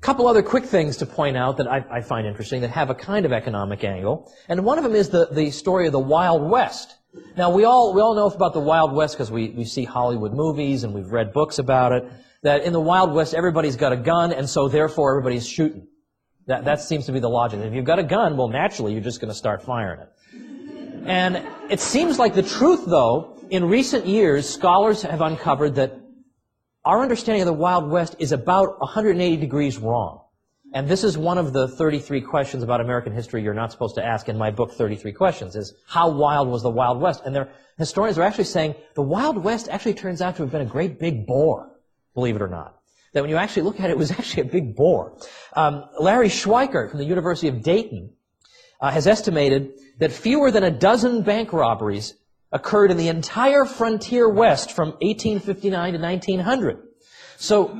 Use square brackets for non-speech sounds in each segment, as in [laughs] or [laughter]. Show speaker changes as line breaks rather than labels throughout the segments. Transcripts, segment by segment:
couple other quick things to point out that I, I, find interesting that have a kind of economic angle. And one of them is the, the story of the Wild West. Now, we all, we all know about the Wild West because we, we see Hollywood movies and we've read books about it, that in the Wild West, everybody's got a gun, and so therefore everybody's shooting. That, that seems to be the logic. If you've got a gun, well, naturally, you're just going to start firing it. And it seems like the truth, though, in recent years, scholars have uncovered that our understanding of the Wild West is about 180 degrees wrong. And this is one of the 33 questions about American history you're not supposed to ask in my book, 33 Questions, is how wild was the Wild West? And their historians are actually saying the Wild West actually turns out to have been a great big bore, believe it or not. That when you actually look at it, it was [laughs] actually a big bore. Um, Larry Schweikart from the University of Dayton uh, has estimated that fewer than a dozen bank robberies occurred in the entire frontier west from 1859 to 1900. So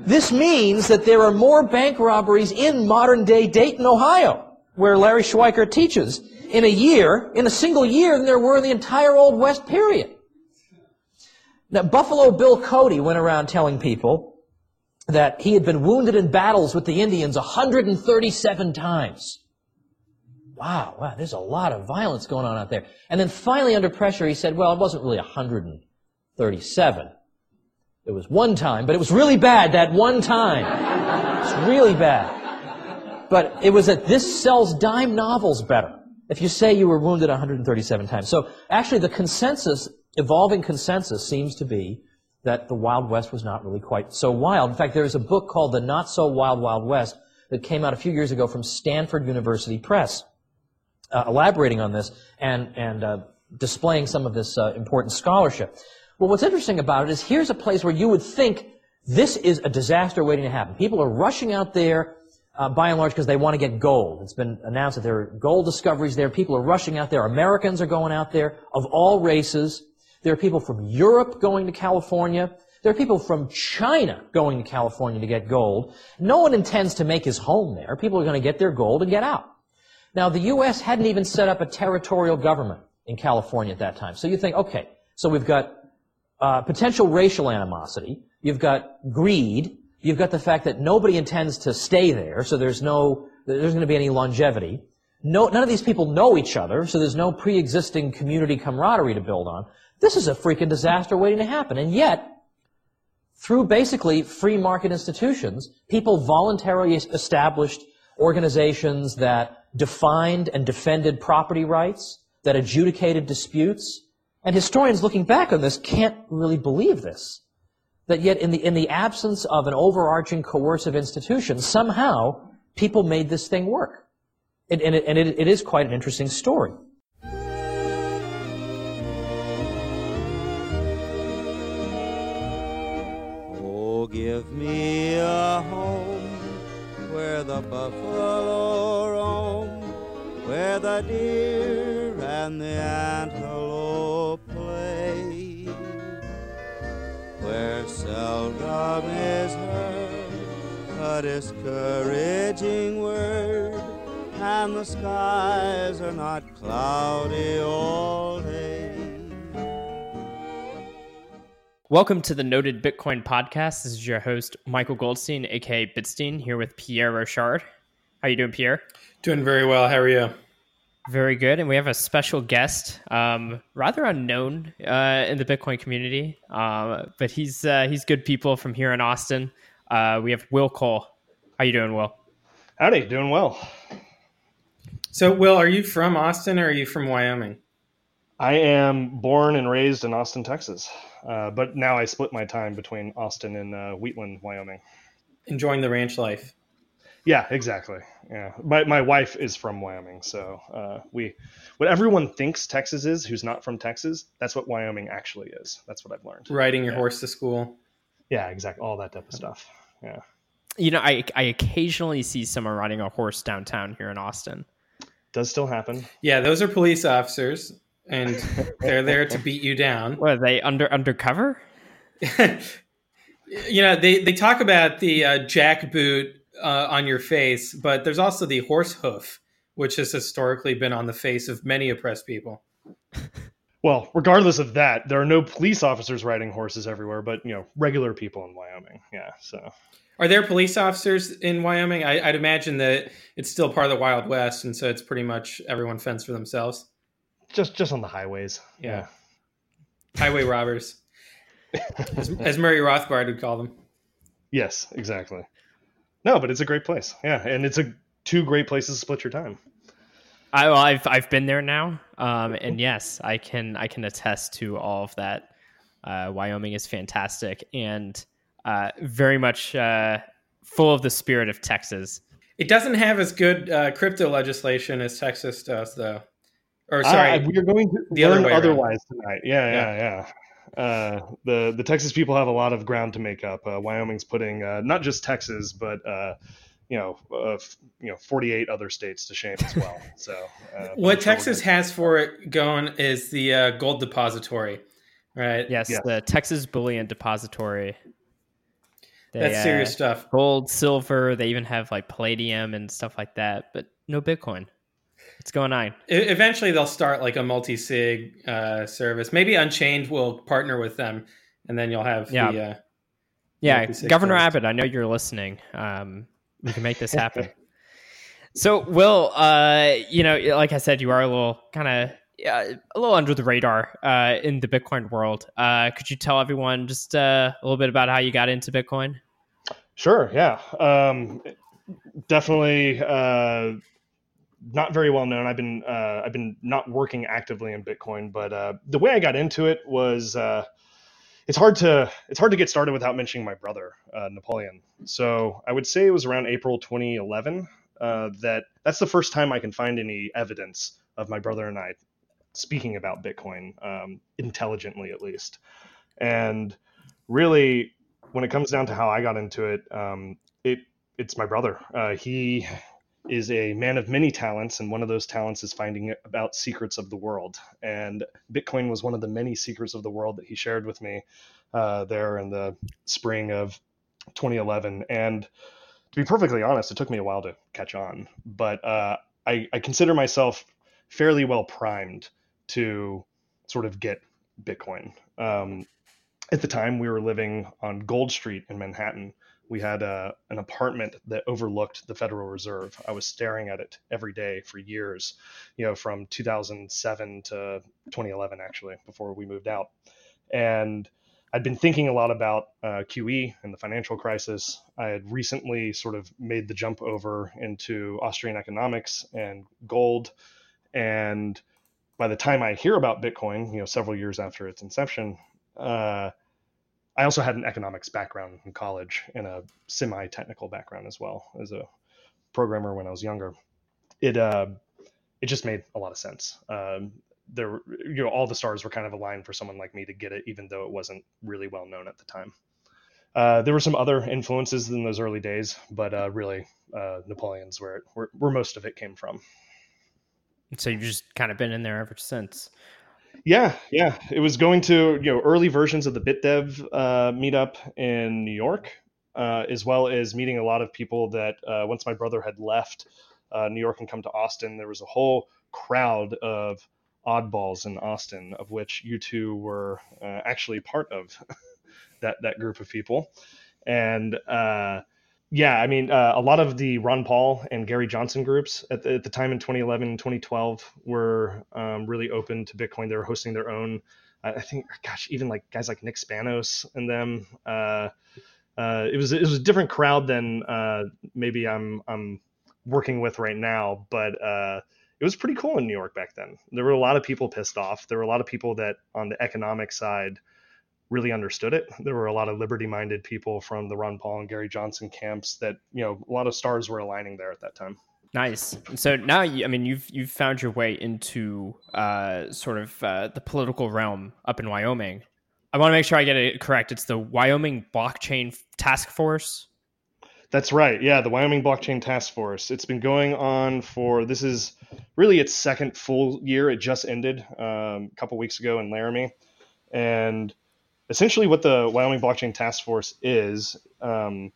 this means that there are more bank robberies in modern day Dayton, Ohio, where Larry Schweikart teaches, in a year, in a single year, than there were in the entire Old West period. Now, Buffalo Bill Cody went around telling people that he had been wounded in battles with the Indians 137 times. Wow, wow, there's a lot of violence going on out there. And then finally, under pressure, he said, well, it wasn't really 137. It was one time, but it was really bad that one time. It's really bad. But it was that this sells dime novels better. If you say you were wounded 137 times. So actually the consensus, evolving consensus seems to be that the Wild West was not really quite so wild. In fact, there's a book called The Not So Wild Wild West that came out a few years ago from Stanford University Press uh, elaborating on this and, and uh, displaying some of this uh, important scholarship. Well, what's interesting about it is here's a place where you would think this is a disaster waiting to happen. People are rushing out there, uh, by and large, because they want to get gold. It's been announced that there are gold discoveries there. People are rushing out there. Americans are going out there of all races. There are people from Europe going to California. There are people from China going to California to get gold. No one intends to make his home there. People are going to get their gold and get out. Now, the U.S. hadn't even set up a territorial government in California at that time. So you think, okay, so we've got uh, potential racial animosity, you've got greed, you've got the fact that nobody intends to stay there, so there's no, there's going to be any longevity. No, none of these people know each other, so there's no pre-existing community camaraderie to build on. This is a freaking disaster waiting to happen. And yet, through basically free market institutions, people voluntarily established organizations that defined and defended property rights, that adjudicated disputes. And historians looking back on this can't really believe this. That yet in the, in the absence of an overarching coercive institution, somehow people made this thing work. and, it, and it, it is quite an interesting story.
Oh, give me a home where the buffalo where the deer and the antelope play, where seldom is heard a discouraging word, and the skies are not cloudy all day.
Welcome to the Noded Bitcoin Podcast. This is your host, Michael Goldstein, aka Bitstein, here with Pierre Rochard. How you doing, Pierre?
Doing very well. How are you?
Very good. And we have a special guest, um, rather unknown uh, in the Bitcoin community, uh, but he's uh, he's good people from here in Austin. Uh, we have Will Cole. How are you doing, Will?
Howdy, doing well.
So, Will, are you from Austin or are you from Wyoming?
I am born and raised in Austin, Texas, uh, but now I split my time between Austin and uh, Wheatland, Wyoming.
Enjoying the ranch life.
Yeah, exactly. Yeah, my my wife is from Wyoming, so uh, we what everyone thinks Texas is, who's not from Texas, that's what Wyoming actually is. That's what I've learned.
Riding your
yeah.
horse to school.
Yeah, exactly. All that type of stuff. Yeah.
You know, I I occasionally see someone riding a horse downtown here in Austin.
Does still happen.
Yeah, those are police officers, and they're there to beat you down.
What are they under undercover? [laughs]
you know, they they talk about the uh, jackboot uh, on your face, but there's also the horse hoof, which has historically been on the face of many oppressed people. [laughs]
Well, regardless of that, there are no police officers riding horses everywhere, but you know, regular people in Wyoming. Yeah. So
Are there police officers in Wyoming? I, I'd imagine that it's still part of the Wild West, and so it's pretty much everyone fends for themselves.
just just on the highways.
Yeah. Highway robbers, [laughs] as, as Murray Rothbard would call them.
Yes, exactly. No, but it's a great place. Yeah, and it's a two great places to split your time.
I, well, I've I've been there now, um, and yes, I can I can attest to all of that. Uh, Wyoming is fantastic and uh, very much uh, full of the spirit of Texas.
It doesn't have as good uh, crypto legislation as Texas does, though. Or sorry,
Ah, we are going to
the other
learn
way around.
otherwise tonight. Yeah, yeah, yeah. Uh, the the Texas people have a lot of ground to make up. Uh, Wyoming's putting uh, not just Texas, but uh, you know, uh, f- you know, 48 other states to shame as well. [laughs] So uh,
what Texas
we're
has for it going is the uh, gold depository, right?
Yes,
Yeah.
the Texas Bullion Depository. They,
That's
uh,
serious stuff.
Gold, silver. They even have like palladium and stuff like that, but no Bitcoin. What's going on?
Eventually, they'll start like a multi-sig uh, service. Maybe Unchained will partner with them, and then you'll have
Yeah.
the. Uh,
Yeah, Governor
first.
Abbott, I know you're listening. Um, we can make this happen. [laughs] so, Will, uh, you know, like I said, you are a little kind of uh, a little under the radar uh, in the Bitcoin world. Uh, could you tell everyone just uh, a little bit about how you got into Bitcoin?
Sure, yeah. Um, definitely uh, not very well known. I've been uh, I've been not working actively in Bitcoin, but uh, the way I got into it was uh, it's hard to it's hard to get started without mentioning my brother uh, Napoleon. So I would say it was around April 2011 uh, that that's the first time I can find any evidence of my brother and I speaking about Bitcoin um, intelligently, at least. And really, when it comes down to how I got into it, um, it it's my brother. Uh, he is a man of many talents, and one of those talents is finding about secrets of the world. And Bitcoin was one of the many secrets of the world that he shared with me uh, there in the spring of 2011. And to be perfectly honest, it took me a while to catch on, but uh, I, I consider myself fairly well primed to sort of get Bitcoin. Um, at the time, we were living on Gold Street in Manhattan. We had a, an apartment that overlooked the Federal Reserve. I was staring at it every day for years, you know, from 2007 to 2011, actually, before we moved out. And I'd been thinking a lot about uh, QE and the financial crisis. I had recently sort of made the jump over into Austrian economics and gold. And by the time I hear about Bitcoin, you know, several years after its inception, uh, I also had an economics background in college and a semi-technical background as well as a programmer when I was younger. It uh, it just made a lot of sense. Um, there, you know, all the stars were kind of aligned for someone like me to get it, even though it wasn't really well known at the time. Uh, there were some other influences in those early days, but uh, really, uh, Napoleon's where, it, where where most of it came from.
So you've just kind of been in there ever since.
Yeah, yeah. It was going to you know early versions of the BitDev uh, meetup in New York, uh, as well as meeting a lot of people that uh, once my brother had left uh, New York and come to Austin, there was a whole crowd of oddballs in Austin, of which you two were uh, actually part of [laughs] that that group of people, and. Yeah, I mean, uh, a lot of the Ron Paul and Gary Johnson groups at the, at the time in 2011 and 2012 were um, really open to Bitcoin. They were hosting their own, I I think, gosh, even like guys like Nick Spanos and them. Uh, uh, it was it was a different crowd than uh, maybe I'm I'm working with right now, but uh, it was pretty cool in New York back then. There were a lot of people pissed off. There were a lot of people that on the economic side really understood it. There were a lot of liberty-minded people from the Ron Paul and Gary Johnson camps that you know a lot of stars were aligning there at that time.
Nice. So now, you, I mean, you've you've found your way into uh, sort of uh, the political realm up in Wyoming. I want to make sure I get it correct. It's the Wyoming Blockchain Task Force.
That's right. Yeah, the Wyoming Blockchain Task Force. It's been going on for this is really its second full year. It just ended um, a couple weeks ago in Laramie, and essentially what the Wyoming Blockchain Task Force is, um,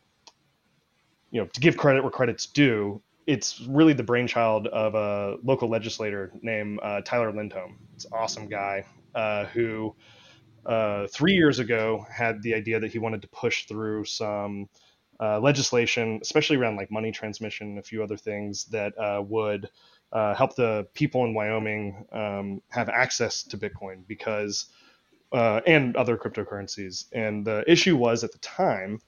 you know, to give credit where credit's due, it's really the brainchild of a local legislator named uh, Tyler Lindholm. It's an awesome guy. uh, who uh, three years ago had the idea that he wanted to push through some uh, legislation, especially around like money transmission and a few other things that uh, would uh, help the people in Wyoming um, have access to Bitcoin because uh, and other cryptocurrencies. And the issue was at the time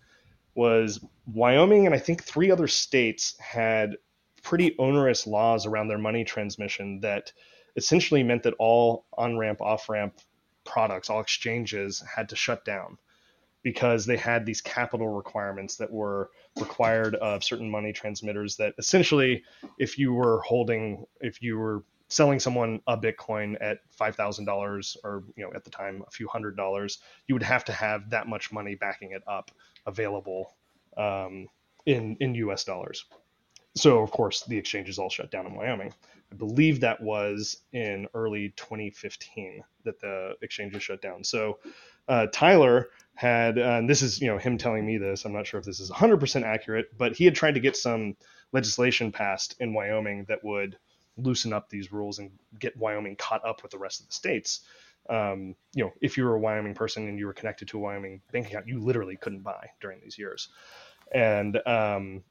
was Wyoming and I think three other states had pretty onerous laws around their money transmission that essentially meant that all on ramp, off ramp products, all exchanges had to shut down because they had these capital requirements that were required of certain money transmitters that essentially if you were holding if you were selling someone a bitcoin at $5000 or you know at the time a few hundred dollars you would have to have that much money backing it up available um, in in us dollars so of course the exchanges all shut down in wyoming i believe that was in early 2015 that the exchanges shut down so uh, tyler had, uh, and this is you know him telling me this. I'm not sure if this is 100% accurate, but he had tried to get some legislation passed in Wyoming that would loosen up these rules and get Wyoming caught up with the rest of the states. Um, you know, if you were a Wyoming person and you were connected to a Wyoming bank account, you literally couldn't buy during these years, and um,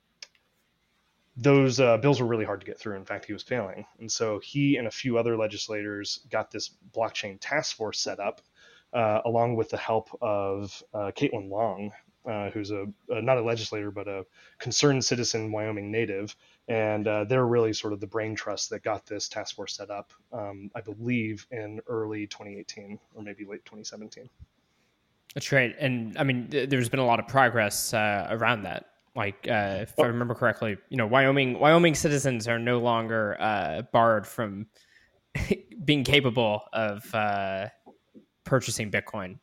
those uh, bills were really hard to get through. In fact, he was failing, and so he and a few other legislators got this blockchain task force set up uh, along with the help of uh, Caitlin Long, uh, who's a, a, not a legislator but a concerned citizen Wyoming native, and uh, they're really sort of the brain trust that got this task force set up. Um, I believe in early 2018 or maybe late 2017.
That's right, and I mean, th- there's been a lot of progress uh, around that. Like, uh, if oh. I remember correctly, you know, Wyoming Wyoming citizens are no longer barred from [laughs] being capable of purchasing Bitcoin.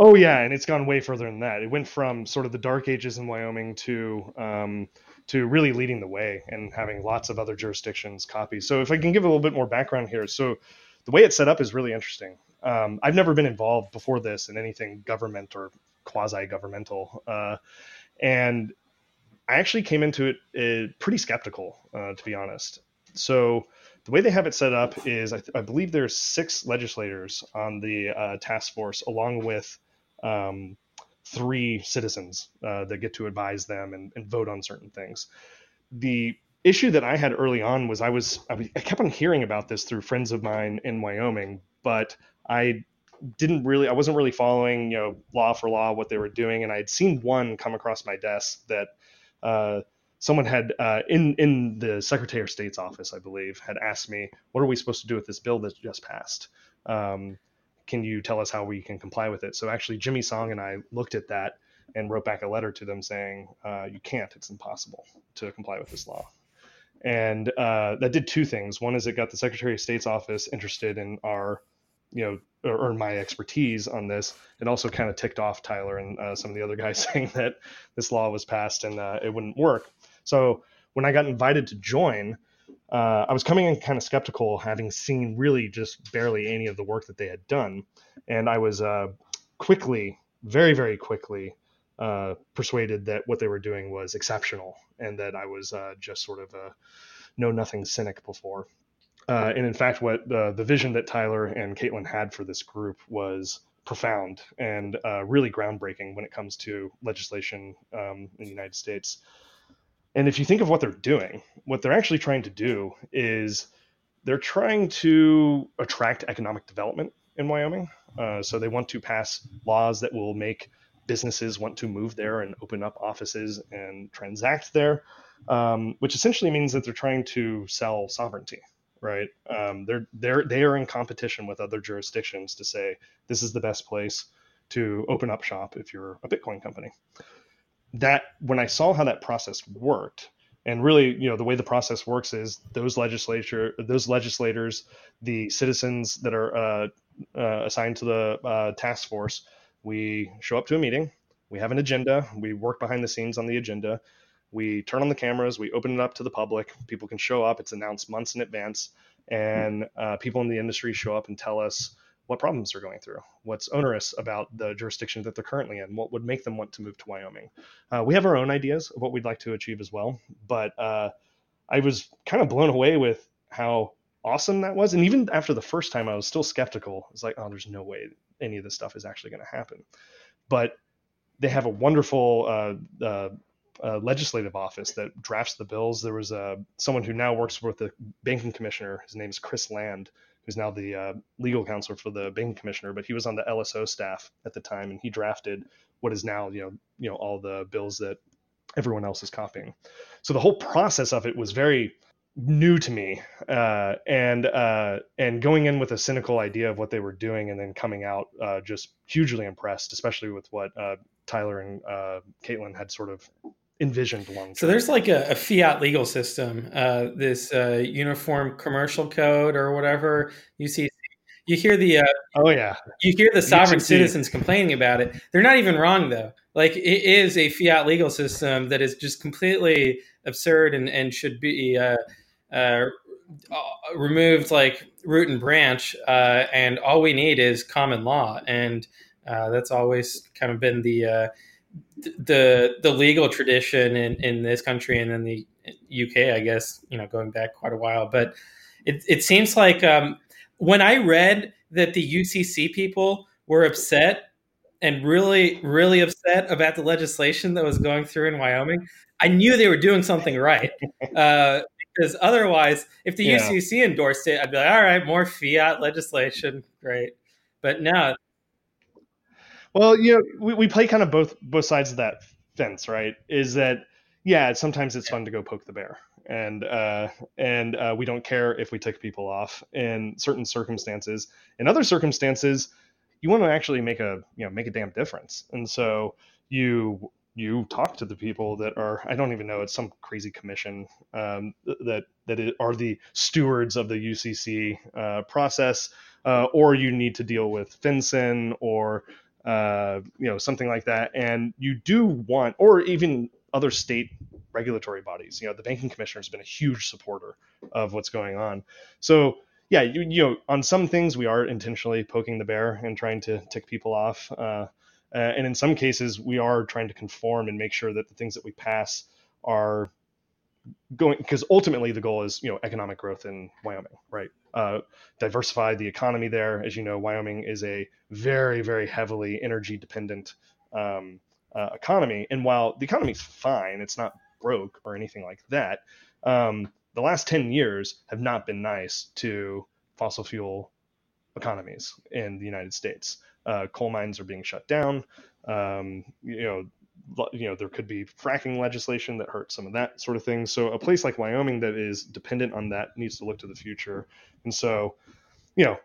Oh yeah, and it's gone way further than that. It went from sort of the dark ages in Wyoming to um, to really leading the way and having lots of other jurisdictions copy. So if I can give a little bit more background here, so the way it's set up is really interesting. Um, I've never been involved before this in anything government or quasi-governmental, uh, and I actually came into it uh, pretty skeptical, uh, to be honest. So the way they have it set up is I, th- I believe there's six legislators on the uh, task force, along with um, three citizens uh, that get to advise them and, and, vote on certain things. The issue that I had early on was I was I, kept on hearing about this through friends of mine in Wyoming, but I didn't really I wasn't really following you know law for law what they were doing, and I had seen one come across my desk that. Uh, someone had uh, in in the Secretary of State's office, I believe, had asked me, "What are we supposed to do with this bill that just passed? Um, can you tell us how we can comply with it?" So actually, Jimmy Song and I looked at that and wrote back a letter to them saying, uh, "You can't. It's impossible to comply with this law." And uh, that did two things. One is it got the Secretary of State's office interested in our you know, or, or, my expertise on this. It also kind of ticked off Tyler and uh, some of the other guys [laughs] saying that this law was passed and uh, it wouldn't work. So when I got invited to join, uh, I was coming in kind of skeptical, having seen really just barely any of the work that they had done, and I was uh, quickly, very very quickly, uh, persuaded that what they were doing was exceptional, and that I was uh, just sort of a know nothing cynic before. Uh, and in fact, what the vision that Tyler and Caitlin had for this group was profound and uh, really groundbreaking when it comes to legislation um, in the United States. And if you think of what they're doing, what they're actually trying to do is they're trying to attract economic development in Wyoming. Uh, so they want to pass laws that will make businesses want to move there and open up offices and transact there, um, which essentially means that they're trying to sell sovereignty. Right? Um, they're they're they are in competition with other jurisdictions to say this is the best place to open up shop if you're a Bitcoin company that when I saw how that process worked, and really, you know, the way the process works is those legislature, those legislators, the citizens that are uh, uh, assigned to the uh, task force, we show up to a meeting, we have an agenda, we work behind the scenes on the agenda, we turn on the cameras, we open it up to the public, people can show up, it's announced months in advance, and uh, people in the industry show up and tell us what problems they're going through, what's onerous about the jurisdiction that they're currently in, what would make them want to move to Wyoming. Uh, we have our own ideas of what we'd like to achieve as well, but uh, I was kind of blown away with how awesome that was. And even after the first time, I was still skeptical. It's like, oh, there's no way any of this stuff is actually going to happen. But they have a wonderful uh, uh, uh, legislative office that drafts the bills. There was uh, someone who now works with the banking commissioner. His name is Chris Land, who's now the uh, legal counselor for the banking commissioner. But he was on the LSO staff at the time, and he drafted what is now you know you know all the bills that everyone else is copying. So the whole process of it was very new to me uh, and uh, and going in with a cynical idea of what they were doing and then coming out uh, just hugely impressed especially with what uh, tyler and uh, caitlin had sort of envisioned long
so there's like a, a fiat legal system uh, this uniform commercial code or whatever you see. You hear the
oh yeah.
you hear the sovereign citizens complaining about it. They're not even wrong though. Like it is a fiat legal system that is just completely absurd and, and should be uh, uh, removed like root and branch, uh, and all we need is common law, and uh, that's always kind of been the uh, the the legal tradition in, in this country and in the UK, I guess you know going back quite a while. But it it seems like um, when I read that the UCC people were upset and really really upset about the legislation that was going through in Wyoming, I knew they were doing something right. [laughs] Uh, because otherwise, if the yeah. UCC endorsed it, I'd be like, all right, more fiat legislation, great. But now,
well, you know, we, we play kind of both both sides of that fence, right? Is that yeah, sometimes it's fun to go poke the bear, and uh, and uh, we don't care if we tick people off in certain circumstances. In other circumstances, you want to actually make a you know make a damn difference, and so you you talk to the people that are I don't even know it's some crazy commission um, that that are the stewards of the UCC uh, process, uh, or you need to deal with FinCEN or uh, you know something like that, and you do want or even other state regulatory bodies. You know the banking commissioner has been a huge supporter of what's going on, so. Yeah, you, you know, on some things we are intentionally poking the bear and trying to tick people off. Uh, uh, and in some cases, we are trying to conform and make sure that the things that we pass are going because ultimately the goal is you know economic growth in Wyoming, right? Uh, diversify the economy there. As you know, Wyoming is a very very heavily energy dependent um, uh, economy, and while the economy is fine, it's not broke or anything like that. Um, the last ten years have not been nice to fossil fuel economies in the United States. Uh, coal mines are being shut down. Um, you know, you know there could be fracking legislation that hurts some of that sort of thing. So a place like Wyoming that is dependent on that needs to look to the future. And so, you know,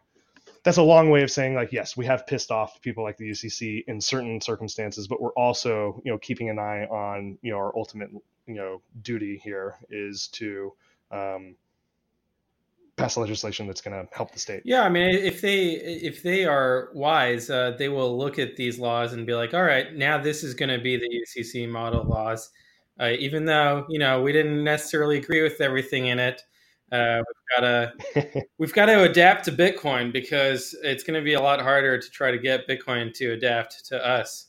that's a long way of saying like yes, we have pissed off people like the UCC in certain circumstances, but we're also you know keeping an eye on you know our ultimate you know duty here is to um, pass legislation that's going to help the state.
Yeah, I mean, if they if they are wise, uh, they will look at these laws and be like, all right, now this is going to be the UCC model laws, uh, even though you know we didn't necessarily agree with everything in it. Uh, we've got to [laughs] we've got to adapt to Bitcoin because it's going to be a lot harder to try to get Bitcoin to adapt to us.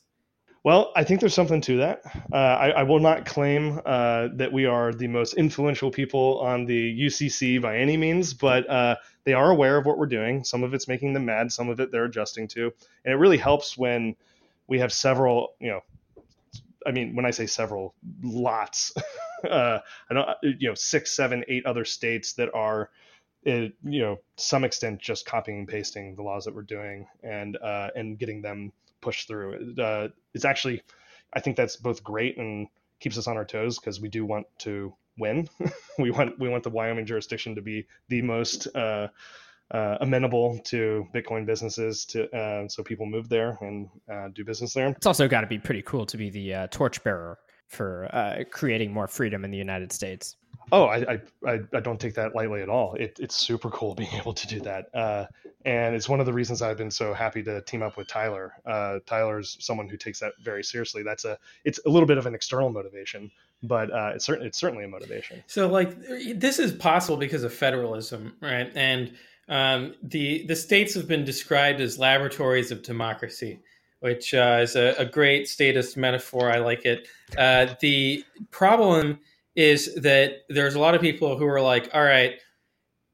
Well, I think there's something to that. Uh, I, I, will not claim uh, that we are the most influential people on the UCC by any means, but uh, they are aware of what we're doing. Some of it's making them mad, some of it they're adjusting to, and it really helps when we have several. You know, I mean, when I say several, lots. [laughs] Uh, I don't, you know, six, seven, eight other states that are. It, you know, some extent, just copying and pasting the laws that we're doing and uh, and getting them push through. Uh, it's actually, I think that's both great and keeps us on our toes because we do want to win. [laughs] we want we want the Wyoming jurisdiction to be the most uh, uh, amenable to Bitcoin businesses, to uh, so people move there and uh, do business there.
It's also got to be pretty cool to be the uh, torchbearer for uh, creating more freedom in the United States.
Oh, I, I, I don't take that lightly at all. It, it's super cool [laughs] being able to do that. Uh, and it's one of the reasons I've been so happy to team up with Tyler. Uh, Tyler's someone who takes that very seriously. That's a, it's a little bit of an external motivation, but uh, it's certainly, it's certainly a motivation.
So like this is possible because of federalism, right? And um, the, the states have been described as laboratories of democracy which uh, is a, a, great statist metaphor. I like it. Uh, the problem is that there's a lot of people who are like, all right,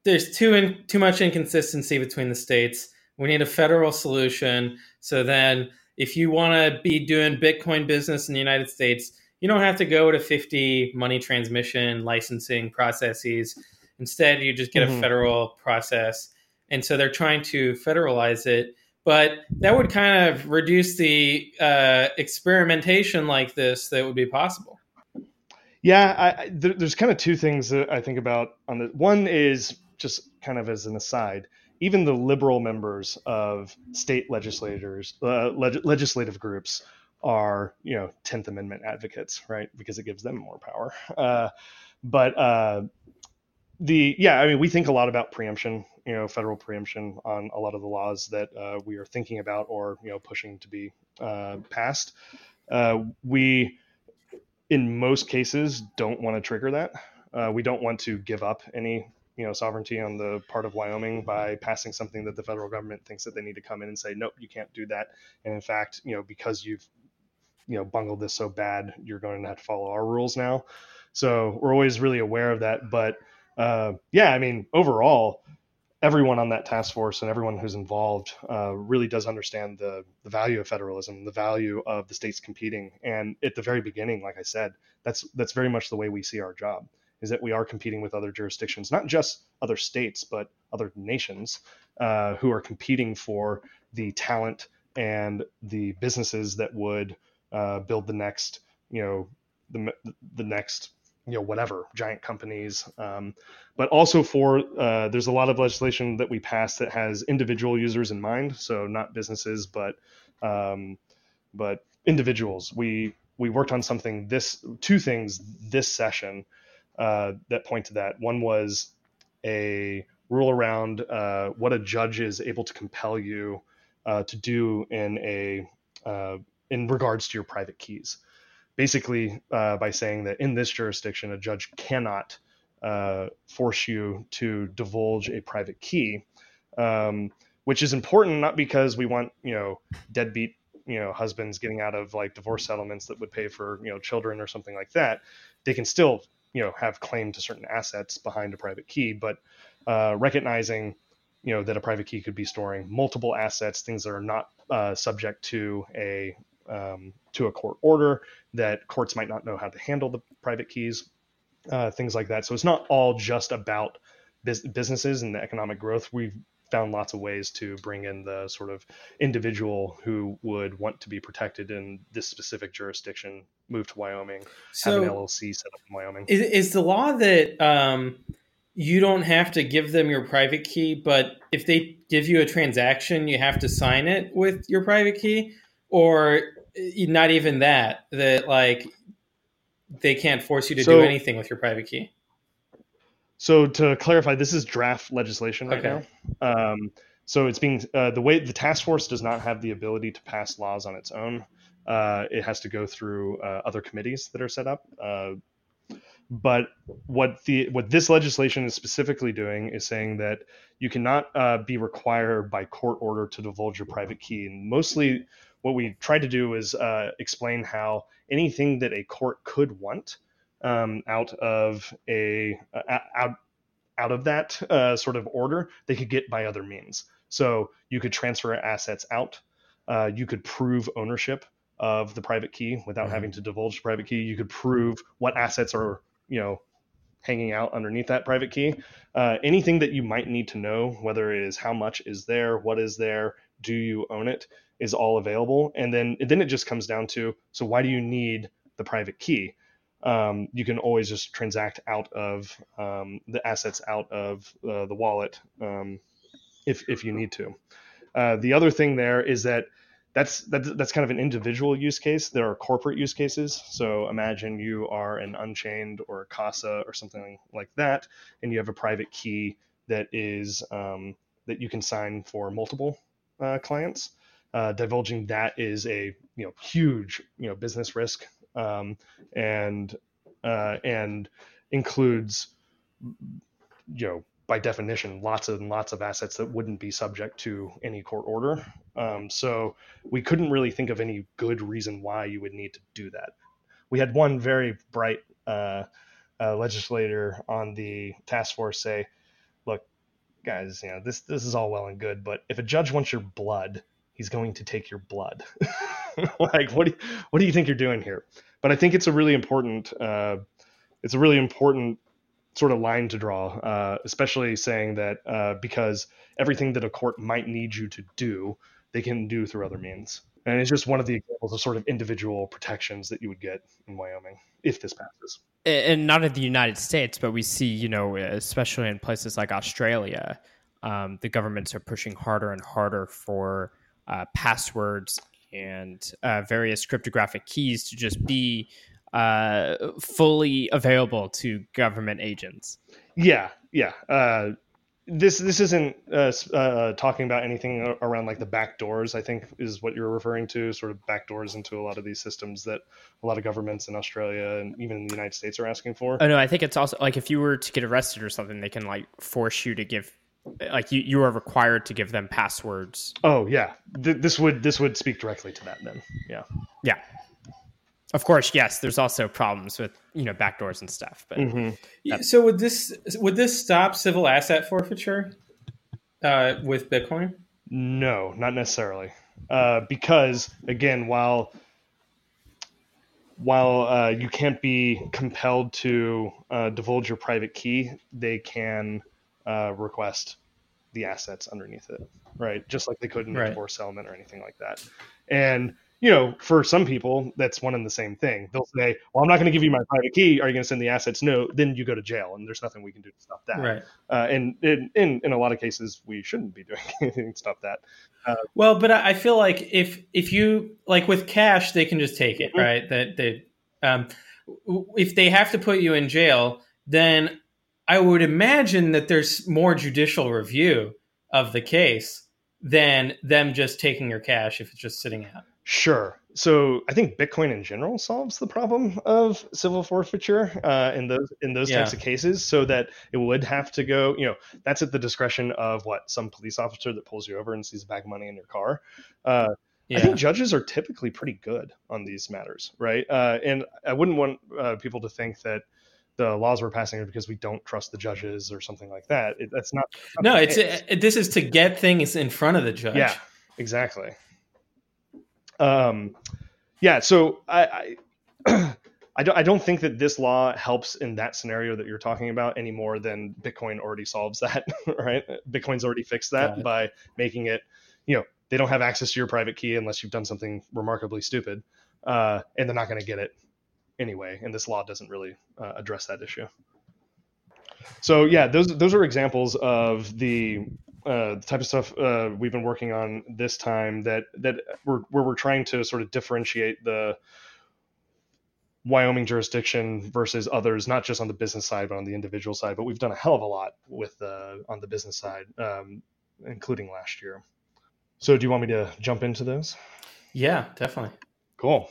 there's too in, too much inconsistency between the states. We need a federal solution. So then, if you want to be doing Bitcoin business in the United States, you don't have to go to 50 money transmission licensing processes. Instead, you just get mm-hmm. a federal process. And so they're trying to federalize it. But that would kind of reduce the uh, experimentation like this that would be possible.
Yeah, I, there, there's kind of two things that I think about on the one is just kind of as an aside, even the liberal members of state legislators, uh, leg- legislative groups are, you know, 10th Amendment advocates, right? Because it gives them more power. [laughs] Uh, but uh, the, yeah, I mean, we think a lot about preemption, you know, federal preemption on a lot of the laws that uh, we are thinking about or, you know, pushing to be uh, passed. Uh, we, in most cases, don't want to trigger that. we don't want to give up any you know sovereignty on the part of Wyoming by passing something that the federal government thinks that they need to come in and say nope you can't do that and in fact you know because you've you know bungled this so bad you're going to have to follow our rules now so we're always really aware of that but uh, yeah I mean overall everyone on that task force and everyone who's involved uh, really does understand the, the value of federalism, the value of the states competing. And at the very beginning, like I said, that's that's very much the way we see our job is that we are competing with other jurisdictions, not just other states, but other nations uh, who are competing for the talent and the businesses that would uh, build the next, you know, the the next, you know, whatever giant companies. Um, but also for uh, there's a lot of legislation that we pass that has individual users in mind, so not businesses, but um, but individuals. We we worked on something this two things this session uh, that point to that. One was a rule around uh, what a judge is able to compel you uh, to do in a uh, in regards to your private keys. Basically, uh, by saying that in this jurisdiction, a judge cannot uh, force you to divulge a private key, um, which is important not because we want you know deadbeat you know husbands getting out of like divorce settlements that would pay for you know children or something like that. They can still you know have claim to certain assets behind a private key, but uh, recognizing you know that a private key could be storing multiple assets, things that are not uh, subject to a um, to a court order, that courts might not know how to handle the private keys, uh, things like that. So it's not all just about businesses and the economic growth. We've found lots of ways to bring in the sort of individual who would want to be protected in this specific jurisdiction, move to Wyoming, so have an LLC set up in Wyoming.
Is, is the law that um, you don't have to give them your private key, but if they give you a transaction, you have to sign it with your private key, or eh, not even that? That like they can't force you to so, do anything with your private key.
So to clarify, this is draft legislation right okay. now. Um, so it's being uh, the way the task force does not have the ability to pass laws on its own. Uh, it has to go through uh, other committees that are set up. Uh, but what the what this legislation is specifically doing is saying that you cannot uh, be required by court order to divulge your private key. And mostly, what we tried to do is uh, explain how anything that a court could want um, out of a uh, out out of that uh, sort of order they could get by other means. So you could transfer assets out. Uh, you could prove ownership of the private key without mm-hmm. having to divulge the private key. You could prove what assets are you know hanging out underneath that private key. Uh, anything that you might need to know, whether it is how much is there, what is there, do you own it, is all available. And then then it just comes down to so why do you need the private key? um, you can always just transact out of um, the assets out of uh, the wallet um, if, if you need to. Uh, the other thing there is that that's, that's that's kind of an individual use case. There are corporate use cases. So imagine you are an Unchained or a Casa or something like that, and you have a private key that is um, that you can sign for multiple uh, clients. Uh, divulging that is a you know huge you know business risk um, and uh, and includes you know by definition lots and lots of assets that wouldn't be subject to any court order. Um, so we couldn't really think of any good reason why you would need to do that. We had one very bright uh, uh, legislator on the task force say, "Look, guys, you know, this this is all well and good, but if a judge wants your blood, he's going to take your blood. [laughs] like, what do you, what do you think you're doing here? But I think it's a really important uh, it's a really important sort of line to draw, uh, especially saying that uh, because everything that a court might need you to do, they can do through other means. And it's just one of the examples of sort of individual protections that you would get in Wyoming if this passes.
And not in the United States, but we see, you know, especially in places like Australia, um, the governments are pushing harder and harder for uh, passwords and uh, various cryptographic keys to just be uh, fully available to government agents.
Yeah, yeah. Uh, this this isn't uh, uh, talking about anything around like the back doors. I think is what you're referring to, sort of back doors into a lot of these systems that a lot of governments in Australia and even in the United States are asking for.
Oh no, I think it's also like if you were to get arrested or something, they can like force you to give like you, you are required to give them passwords.
Oh yeah, Th- this would this would speak directly to that then. Yeah.
Yeah. Of course, yes. There's also problems with you know backdoors and stuff. But
mm-hmm. so would this would this stop civil asset forfeiture uh, with Bitcoin?
No, not necessarily, uh, because again, while while uh, you can't be compelled to uh, divulge your private key, they can uh, request the assets underneath it, right? Just like they could in a right. divorce settlement or anything like that. And you know, for some people, that's one and the same thing. They'll say, "Well, I'm not going to give you my private key. Are you going to send the assets?" No. Then you go to jail, and there's nothing we can do to stop that.
Right.
Uh, and in, in in a lot of cases, we shouldn't be doing [laughs] anything to stop that.
Uh, well, but I feel like if if you like with cash, they can just take it, mm-hmm. right? That they, um, if they have to put you in jail, then I would imagine that there's more judicial review of the case than them just taking your cash if it's just sitting out.
Sure. So I think Bitcoin in general solves the problem of civil forfeiture uh, in those in those yeah. types of cases, so that it would have to go. You know, that's at the discretion of what some police officer that pulls you over and sees a bag of money in your car. Uh, yeah. I think judges are typically pretty good on these matters, right? Uh, and I wouldn't want uh, people to think that the laws we're passing are because we don't trust the judges or something like that. It, that's not.
no, it's it, this is to get things in front of the judge.
Yeah, exactly. Um, yeah, so I, I, [clears throat] I, don't, I don't think that this law helps in that scenario that you're talking about any more than Bitcoin already solves that, [laughs] right? Bitcoin's already fixed that by making it, you know, they don't have access to your private key unless you've done something remarkably stupid, uh, and they're not going to get it anyway. And this law doesn't really uh, address that issue. So yeah, those those are examples of the uh, the type of stuff uh, we've been working on this time that that we're where we're trying to sort of differentiate the Wyoming jurisdiction versus others, not just on the business side but on the individual side. But we've done a hell of a lot with uh, on the business side, um, including last year. So, do you want me to jump into those?
Yeah, definitely.
Cool.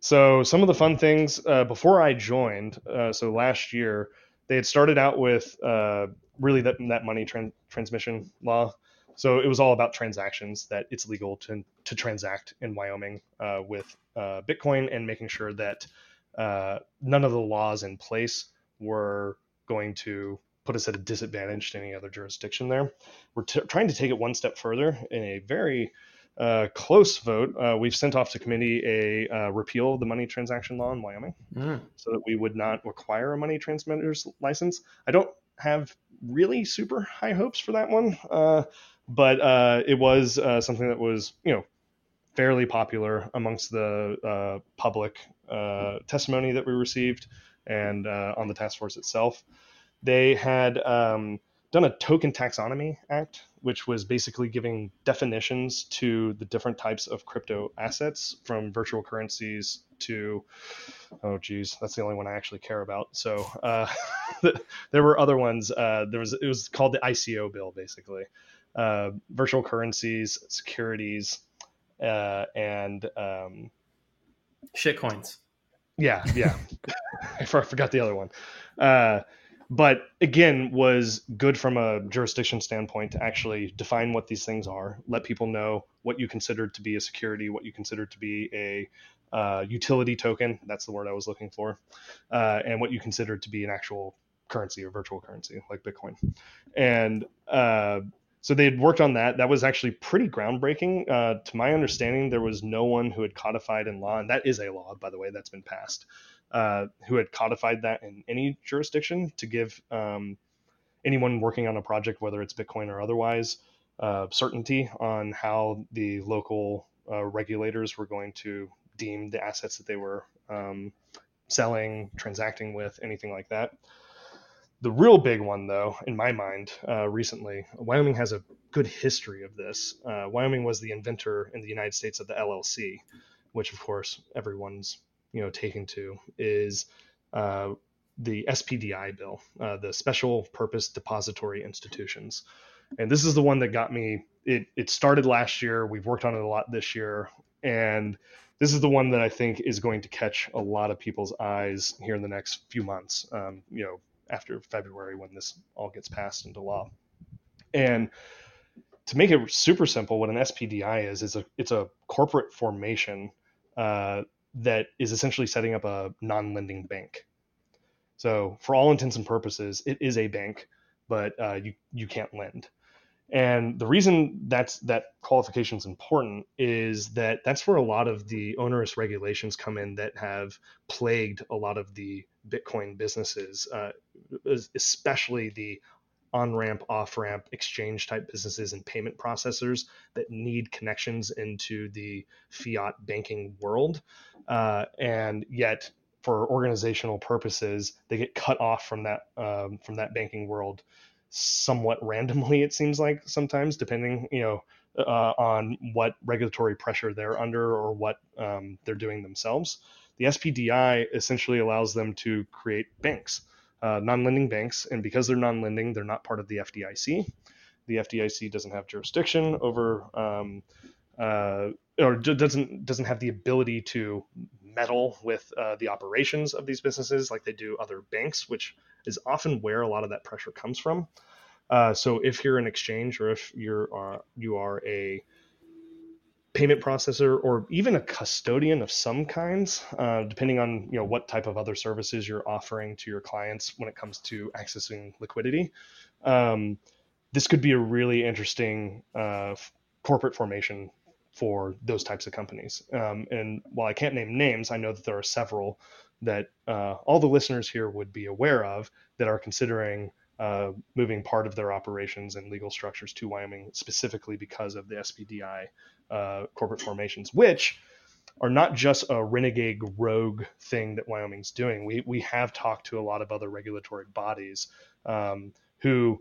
So, some of the fun things uh, before I joined, uh, so last year, they had started out with uh, really that that money tran- transmission law. So it was all about transactions that it's legal to to transact in Wyoming uh, with uh, Bitcoin and making sure that uh, none of the laws in place were going to put us at a disadvantage to any other jurisdiction there. We're t- trying to take it one step further in a very uh, close vote. Uh, we've sent off to committee a uh, repeal of the money transaction law in Wyoming mm. so that we would not require a money transmitter's license. I don't have really super high hopes for that one, uh, but uh, it was uh, something that was you know fairly popular amongst the uh, public uh, testimony that we received and uh, on the task force itself. They had um, done a token taxonomy act, which was basically giving definitions to the different types of crypto assets from virtual currencies to oh geez that's the only one i actually care about. So uh, [laughs] there were other ones uh, there was it was called the ico bill basically. Uh, virtual currencies securities uh, and um,
shit coins.
yeah yeah. [laughs] I forgot the other one. Uh, but again was good from a jurisdiction standpoint to actually define what these things are let people know what you consider to be a security what you consider to be a uh, utility token that's the word i was looking for uh, and what you consider to be an actual currency or virtual currency like Bitcoin. And uh, so they had worked on that. That was actually pretty groundbreaking. Uh, to my understanding, there was no one who had codified in law, and that is a law, by the way, that's been passed, uh, who had codified that in any jurisdiction to give um, anyone working on a project, whether it's Bitcoin or otherwise, uh, certainty on how the local uh, regulators were going to deem the assets that they were um, selling, transacting with, anything like that. The real big one, though, in my mind, uh, recently, Wyoming has a good history of this. Uh, Wyoming was the inventor in the United States of the LLC, which, of course, everyone's you know taken to is uh, the SPDI bill, uh, the Special Purpose Depository Institutions, and this is the one that got me. It it started last year. We've worked on it a lot this year, and this is the one that I think is going to catch a lot of people's eyes here in the next few months. Um, you know, after February when this all gets passed into law. And to make it super simple, what an SPDI is is a it's a corporate formation uh, that is essentially setting up a non-lending bank. So for all intents and purposes, it is a bank, but uh, you you can't lend. And the reason that's that qualification is important is that that's where a lot of the onerous regulations come in that have plagued a lot of the Bitcoin businesses, uh, especially the on ramp, off ramp, exchange type businesses and payment processors that need connections into the fiat banking world. Uh, and yet, for organizational purposes, they get cut off from that um, from that banking world somewhat randomly it seems like sometimes depending you know uh, on what regulatory pressure they're under or what um, they're doing themselves the spdi essentially allows them to create banks uh, non-lending banks and because they're non-lending they're not part of the fdic the fdic doesn't have jurisdiction over um, uh, or doesn't doesn't have the ability to meddle with uh, the operations of these businesses like they do other banks, which is often where a lot of that pressure comes from. Uh, so if you're an exchange or if you're uh, you are a payment processor or even a custodian of some kinds, uh, depending on you know what type of other services you're offering to your clients when it comes to accessing liquidity, um, this could be a really interesting uh, corporate formation for those types of companies. Um, and while I can't name names, I know that there are several that uh, all the listeners here would be aware of that are considering uh, moving part of their operations and legal structures to Wyoming specifically because of the SPDI uh, corporate formations, which are not just a renegade rogue thing that Wyoming's doing. We we have talked to a lot of other regulatory bodies um, who,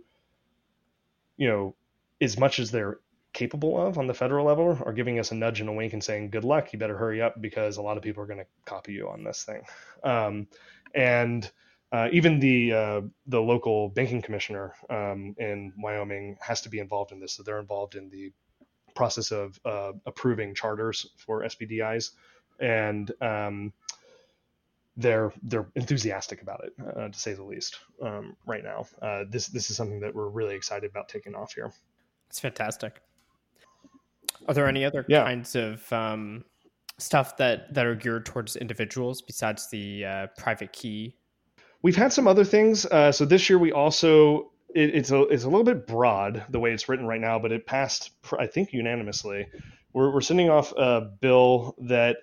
you know, as much as they're capable of on the federal level are giving us a nudge and a wink and saying, good luck, you better hurry up because a lot of people are going to copy you on this thing. Um, and uh, even the uh, the local banking commissioner um, in Wyoming has to be involved in this. So they're involved in the process of uh, approving charters for SPDIs, and um, they're they're enthusiastic about it, uh, to say the least. Um, right now, uh, this this is something that we're really excited about taking off here.
It's fantastic. Are there any other yeah. kinds of um, stuff that that are geared towards individuals besides the uh, private key?
We've had some other things. Uh, so this year we also it, it's a it's a little bit broad the way it's written right now, but it passed I think unanimously. We're we're sending off a bill that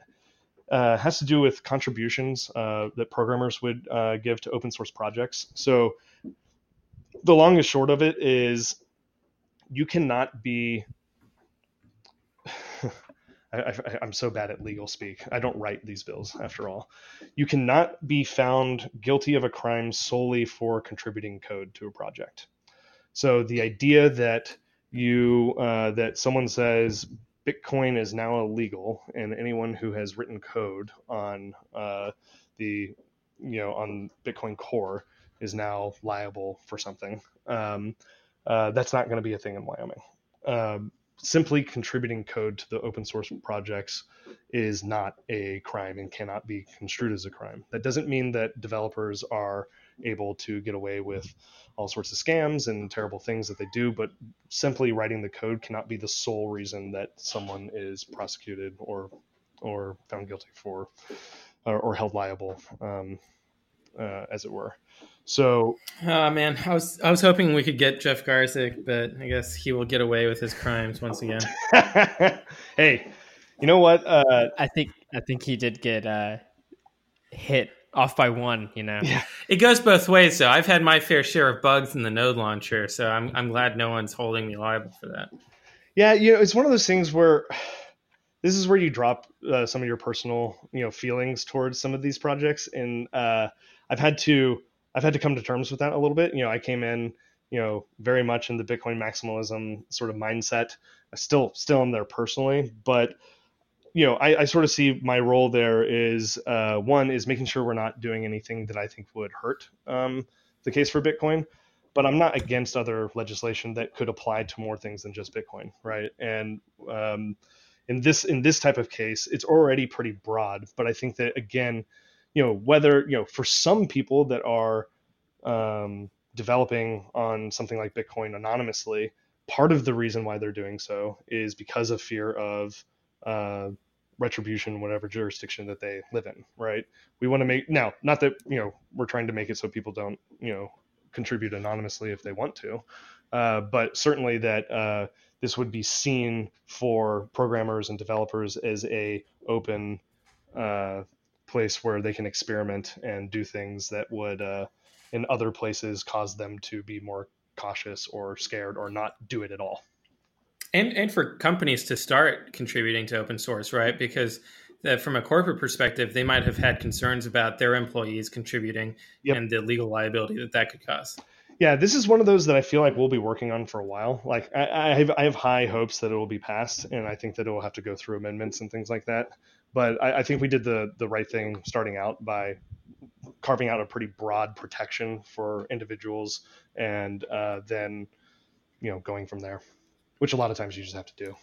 uh, has to do with contributions uh, that programmers would uh, give to open source projects. So the long and short of it is you cannot be I, am so bad at legal speak. I don't write these bills, after all. You cannot be found guilty of a crime solely for contributing code to a project. So the idea that you uh, that someone says Bitcoin is now illegal, and anyone who has written code on uh, the you know on Bitcoin Core is now liable for something. Um, uh, that's not going to be a thing in Wyoming. Um, simply contributing code to the open source projects is not a crime and cannot be construed as a crime. That doesn't mean that developers are able to get away with all sorts of scams and terrible things that they do, but simply writing the code cannot be the sole reason that someone is prosecuted or or found guilty for or, or held liable um, uh, as it were. So,
oh man, I was I was hoping we could get Jeff Garzik, but I guess he will get away with his crimes once again. [laughs]
hey, you know what? Uh,
I think I think he did get uh, hit off by one. You know,
yeah.
it goes both ways. So I've had my fair share of bugs in the node launcher, so I'm I'm glad no one's holding me liable for that.
Yeah, you know, it's one of those things where [sighs] this is where you drop uh, some of your personal, you know, feelings towards some of these projects, and uh, I've had to I've had to come to terms with that a little bit. You know, I came in, you know, very much in the Bitcoin maximalism sort of mindset. I still still am there personally, but you know, I, I sort of see my role there is uh, one is making sure we're not doing anything that I think would hurt um, the case for Bitcoin. But I'm not against other legislation that could apply to more things than just Bitcoin, right? And um, in this in this type of case, it's already pretty broad. But I think that again, you know whether you know for some people that are um, developing on something like bitcoin anonymously part of the reason why they're doing so is because of fear of uh, retribution whatever jurisdiction that they live in right? We want to make now not that you know we're trying to make it so people don't you know contribute anonymously if they want to uh, but certainly that uh, this would be seen for programmers and developers as a open uh, place where they can experiment and do things that would uh, in other places cause them to be more cautious or scared or not do it at all.
And and for companies to start contributing to open source right? Because the, from a corporate perspective they might have had concerns about their employees contributing yep. and the legal liability that that could cause.
Yeah this is one of those that i feel like we'll be working on for a while. Like i, I have, I have high hopes that it will be passed and i think that it will have to go through amendments and things like that but I, I, think we did the the right thing starting out by carving out a pretty broad protection for individuals, and uh, then you know going from there, which a lot of times you just have to do.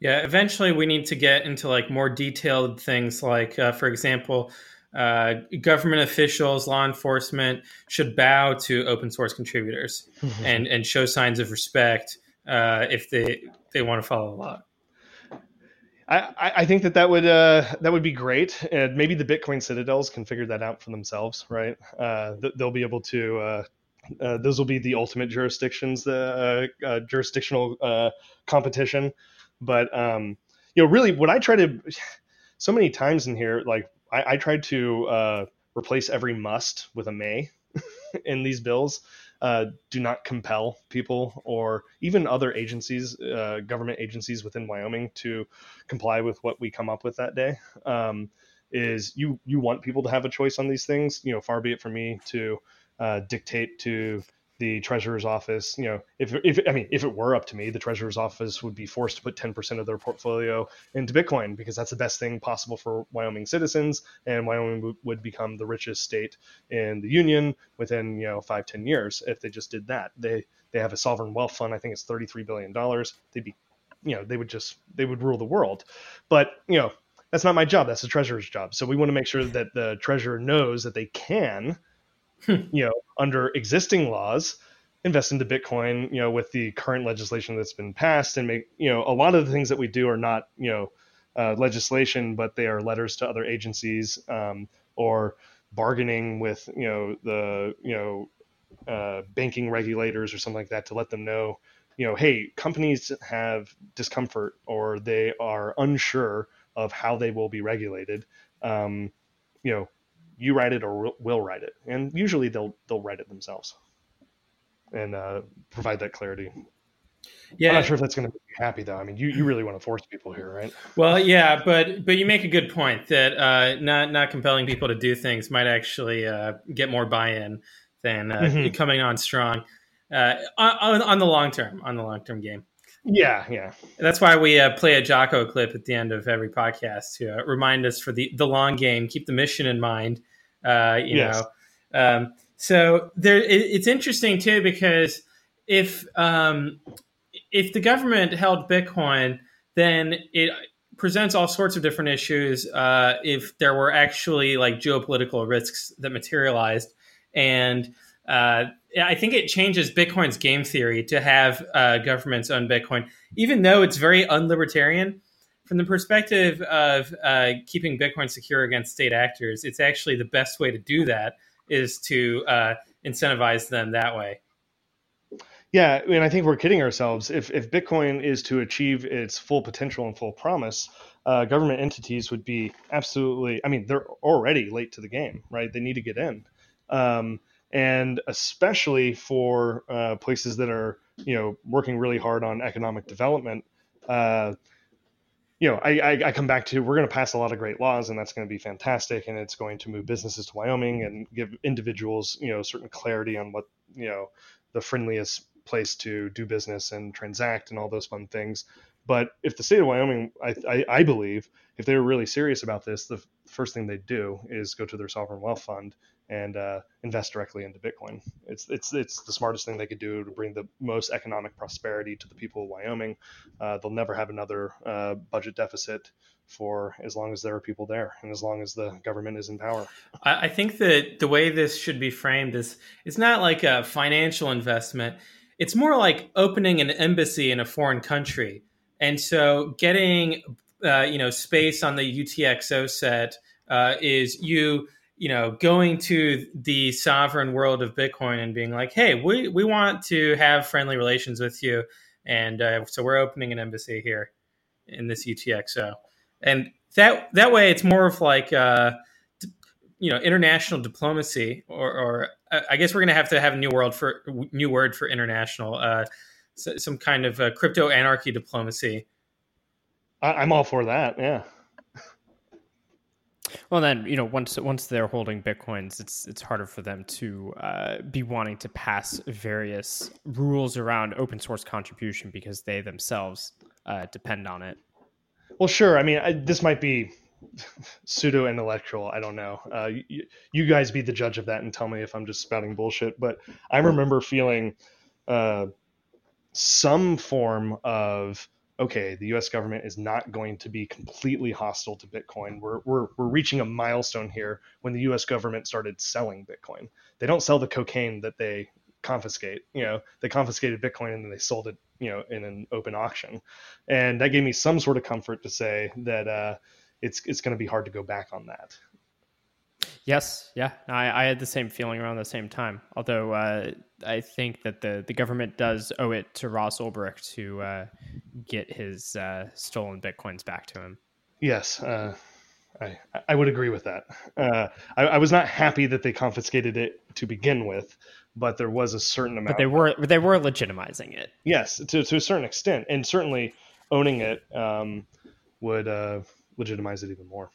Yeah, eventually we need to get into like more detailed things, like uh, for example. Uh, government officials, law enforcement should bow to open source contributors [laughs] and, and show signs of respect uh, if they they want to follow the law.
I, I think that that would uh, that would be great, and maybe the Bitcoin citadels can figure that out for themselves, right? Uh, they'll be able to. Uh, uh, those will be the ultimate jurisdictions, the uh, uh, jurisdictional competition. But um, you know, really, what I try to so many times in here, like I, I tried to replace every must with a may [laughs] in these bills uh, do not compel people or even other agencies, uh, government agencies within Wyoming, to comply with what we come up with that day. Um, is you you want people to have a choice on these things? You know, far be it from me to uh, dictate to the treasurer's office you know if, if i mean if it were up to me the treasurer's office would be forced to put 10% of their portfolio into bitcoin because that's the best thing possible for wyoming citizens and wyoming would become the richest state in the union within you know five ten years if they just did that. They they have a sovereign wealth fund. I think it's 33 billion dollars. They'd be you know they would just they would rule the world. But you know that's not my job. That's the treasurer's job. So we want to make sure that the treasurer knows that they can you know, under existing laws, invest into Bitcoin, you know, with the current legislation that's been passed and make, you know, a lot of the things that we do are not, you know, uh, legislation, but they are letters to other agencies um, or bargaining with, you know, the, you know, uh, banking regulators or something like that to let them know, you know, hey, companies have discomfort or they are unsure of how they will be regulated. Um, you know, you write it or will write it, and usually they'll they'll write it themselves and uh, provide that clarity. Yeah, I'm not sure if that's going to make you happy though. I mean, you, you really want to force people here, right?
Well, yeah, but but you make a good point that uh, not not compelling people to do things might actually uh, get more buy-in than uh, mm-hmm. coming on strong uh, on, on the long term on the long term game.
Yeah, yeah.
That's why we uh, play a Jocko clip at the end of every podcast to uh, remind us for the the long game, keep the mission in mind. Uh, you yes. know, um, so there. It, it's interesting too because if um, if the government held Bitcoin, then it presents all sorts of different issues. Uh, if there were actually like geopolitical risks that materialized, and uh, I think it changes Bitcoin's game theory to have uh, governments own Bitcoin, even though it's very unlibertarian. From the perspective of uh, keeping Bitcoin secure against state actors, it's actually the best way to do that is to uh, incentivize them that way.
Yeah, mean, I think we're kidding ourselves. If if Bitcoin is to achieve its full potential and full promise, uh, government entities would be absolutely. I mean, they're already late to the game, right? They need to get in, um, and especially for uh, places that are you know working really hard on economic development. Uh, you know, I, I, I, come back to we're going to pass a lot of great laws, and that's going to be fantastic, and it's going to move businesses to Wyoming and give individuals you know certain clarity on what you know the friendliest place to do business and transact and all those fun things. But if the state of Wyoming, I, I, I believe, if they were really serious about this, the first thing they'd do is go to their sovereign wealth fund and uh, invest directly into Bitcoin. It's it's it's the smartest thing they could do to bring the most economic prosperity to the people of Wyoming. Uh, they'll never have another uh, budget deficit for as long as there are people there and as long as the government is in power.
I, I think that the way this should be framed is it's not like a financial investment it's more like opening an embassy in a foreign country. And so getting uh, you know space on the UTXO set uh, is you you know going to the sovereign world of Bitcoin and being like, hey, we we want to have friendly relations with you, and uh, so we're opening an embassy here in this UTXO, and that that way it's more of like uh, you know international diplomacy or, or I guess we're going to have to have a new world for new word for international, uh, so, some kind of uh, crypto anarchy diplomacy.
I, am all for that. Yeah.
Well, then you know once once they're holding bitcoins, it's it's harder for them to uh, be wanting to pass various rules around open source contribution because they themselves uh, depend on it.
Well, sure. I mean, I, this might be [laughs] pseudo intellectual. I don't know. Uh, you, you, guys be the judge of that and tell me if I'm just spouting bullshit. But I remember feeling uh, some form of okay, the U.S. government is not going to be completely hostile to Bitcoin. We're we're we're reaching a milestone here when the U.S. government started selling Bitcoin. They don't sell the cocaine that they confiscate. You know, they confiscated Bitcoin and then they sold it. You know, in an open auction, and that gave me some sort of comfort to say that. Uh, it's it's going to be hard to go back on that.
Yes, yeah, I, I had the same feeling around the same time. Although uh, I think that the, the government does owe it to Ross Ulbricht to uh, get his uh, stolen bitcoins back to him.
Yes, uh, I I would agree with that. Uh, I, I was not happy that they confiscated it to begin with, but there was a certain amount.
But they were they were legitimizing it.
Yes, to to a certain extent, and certainly owning it um, would uh, legitimize it even more.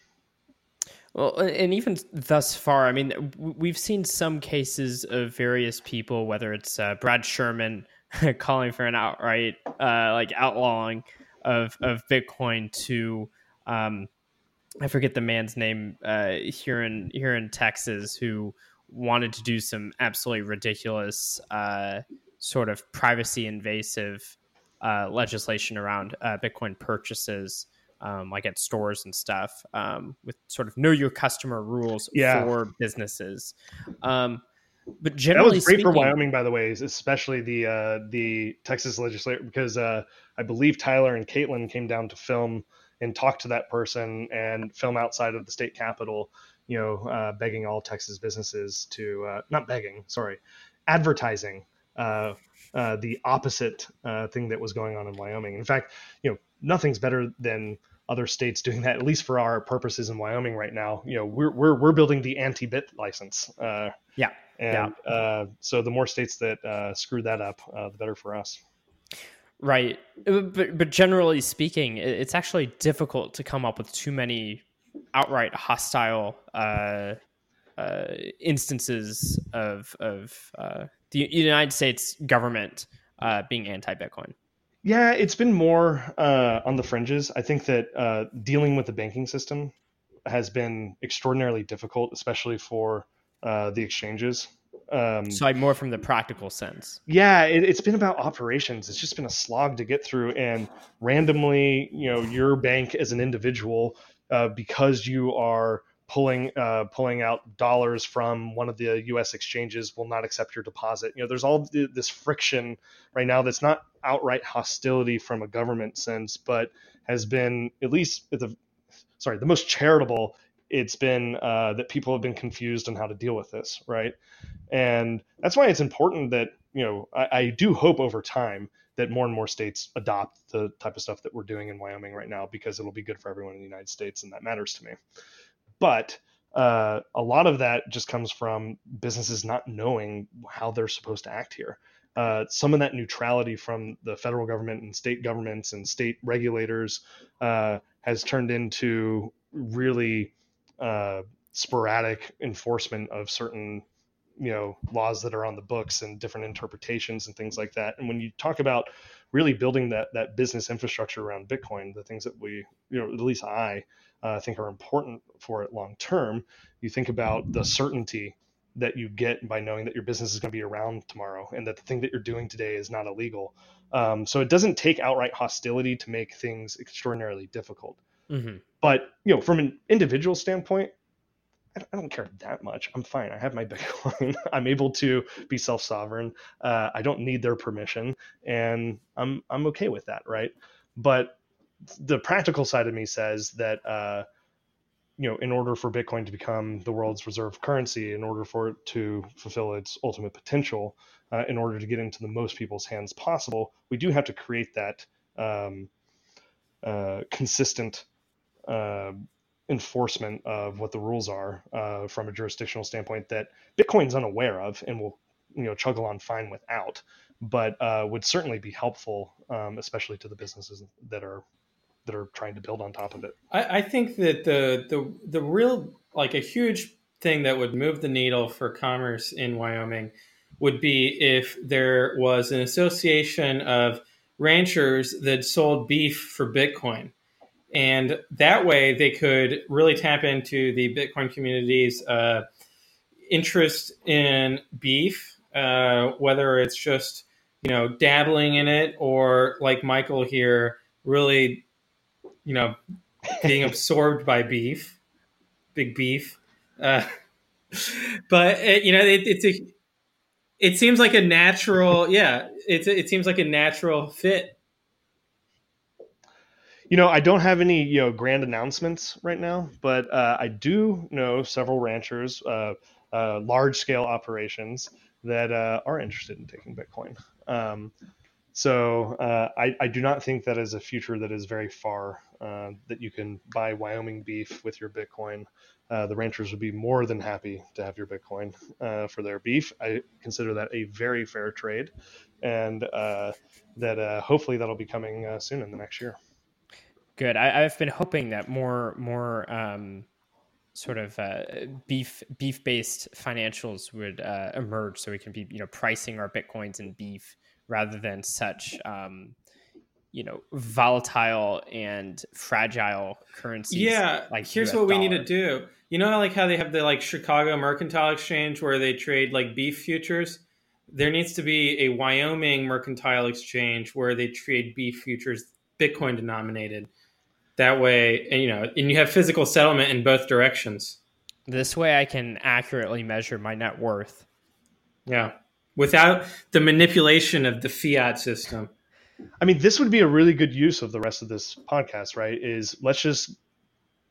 Well, and even thus far, I mean, we've seen some cases of various people, whether it's uh, Brad Sherman [laughs] calling for an outright uh, like outlawing of of Bitcoin to um, I forget the man's name uh, here in here in Texas who wanted to do some absolutely ridiculous uh, sort of privacy invasive uh, legislation around uh, Bitcoin purchases um, like at stores and stuff, um, with sort of know your customer rules yeah. for businesses. Um, but generally,
that was great
speaking,
for Wyoming, by the way, especially the uh, the Texas legislature, because uh, I believe Tyler and Caitlin came down to film and talk to that person and film outside of the state capitol. You know, uh, begging all Texas businesses to uh, not begging, sorry, advertising uh, uh, the opposite uh, thing that was going on in Wyoming. In fact, you know, nothing's better than other states doing that. At least for our purposes in Wyoming right now, you know, we're we're we're building the anti-BitLicense.
Uh, yeah,
and yeah. Uh, so the more states that uh, screw that up, uh, the better for us.
Right, uh, but but generally speaking, it's actually difficult to come up with too many outright hostile uh, instances of of the United States government being anti-Bitcoin.
Yeah, it's been more uh, on the fringes. I think that uh, dealing with the banking system has been extraordinarily difficult, especially for uh, the exchanges.
Um, so, more from the practical sense.
Yeah, it, it's been about operations. It's just been a slog to get through, and randomly, you know, your bank as an individual, uh, because you are pulling uh, pulling out dollars from one of the U.S. exchanges will not accept your deposit. You know, there's all this friction right now that's not outright hostility from a government sense, but has been at least the sorry the most charitable it's been uh, that people have been confused on how to deal with this, right? And that's why it's important that you know I, I do hope over time that more and more states adopt the type of stuff that we're doing in Wyoming right now because it'll be good for everyone in the United States, and that matters to me. But uh, a lot of that just comes from businesses not knowing how they're supposed to act here. Uh, some of that neutrality from the federal government and state governments and state regulators uh, has turned into really uh, sporadic enforcement of certain you know laws that are on the books and different interpretations and things like that. And when you talk about really building that that business infrastructure around bitcoin the things that we you know at least i uh, think are important for it long term you think about the certainty that you get by knowing that your business is going to be around tomorrow and that the thing that you're doing today is not illegal um, so it doesn't take outright hostility to make things extraordinarily difficult mm-hmm. but you know from an individual standpoint I don't care that much. I'm fine. I have my [laughs] Bitcoin. I'm able to be self sovereign. Uh, I don't need their permission, and I'm I'm okay with that, right? But the practical side of me says that uh, you know, in order for Bitcoin to become the world's reserve currency, in order for it to fulfill its ultimate potential, uh, in order to get into the most people's hands possible, we do have to create that um, uh, consistent uh, enforcement of what the rules are uh, from a jurisdictional standpoint that Bitcoin's unaware of and will you know chug along fine without, but uh, would certainly be helpful, um, especially to the businesses that are that are trying to build on top of it.
I, I think that the the the real like a huge thing that would move the needle for commerce in Wyoming would be if there was an association of ranchers that sold beef for Bitcoin and that way they could really tap into the Bitcoin community's uh, interest in beef, uh, whether it's just you know dabbling in it or like Michael here, really you know being [laughs] absorbed by beef, big beef. Uh, but it, you know it, it's a it seems like a natural yeah it's it seems like a natural fit
you know, I don't have any you know grand announcements right now, but uh, I do know several ranchers, uh, uh, large scale operations that uh, are interested in taking Bitcoin. Um, so uh, I, I, do not think that is a future that is very far uh, that you can buy Wyoming beef with your Bitcoin. the ranchers would be more than happy to have your Bitcoin for their beef. I consider that a very fair trade, and that hopefully that'll be coming soon in the next year.
Good. I, have been hoping that more more um, sort of uh, beef beef based financials would uh, emerge, so we can be you know pricing our bitcoins in beef rather than such um, you know volatile and fragile currencies.
Yeah, like here's what dollar. we need to do. You know, like how they have the like Chicago Mercantile Exchange where they trade like beef futures. There needs to be a Wyoming Mercantile Exchange where they trade beef futures, Bitcoin denominated that way, and, you know, and you have physical settlement in both directions.
This way, I can accurately measure my net worth.
Yeah, without the manipulation of the fiat system.
I mean, this would be a really good use of the rest of this podcast, right? Is let's just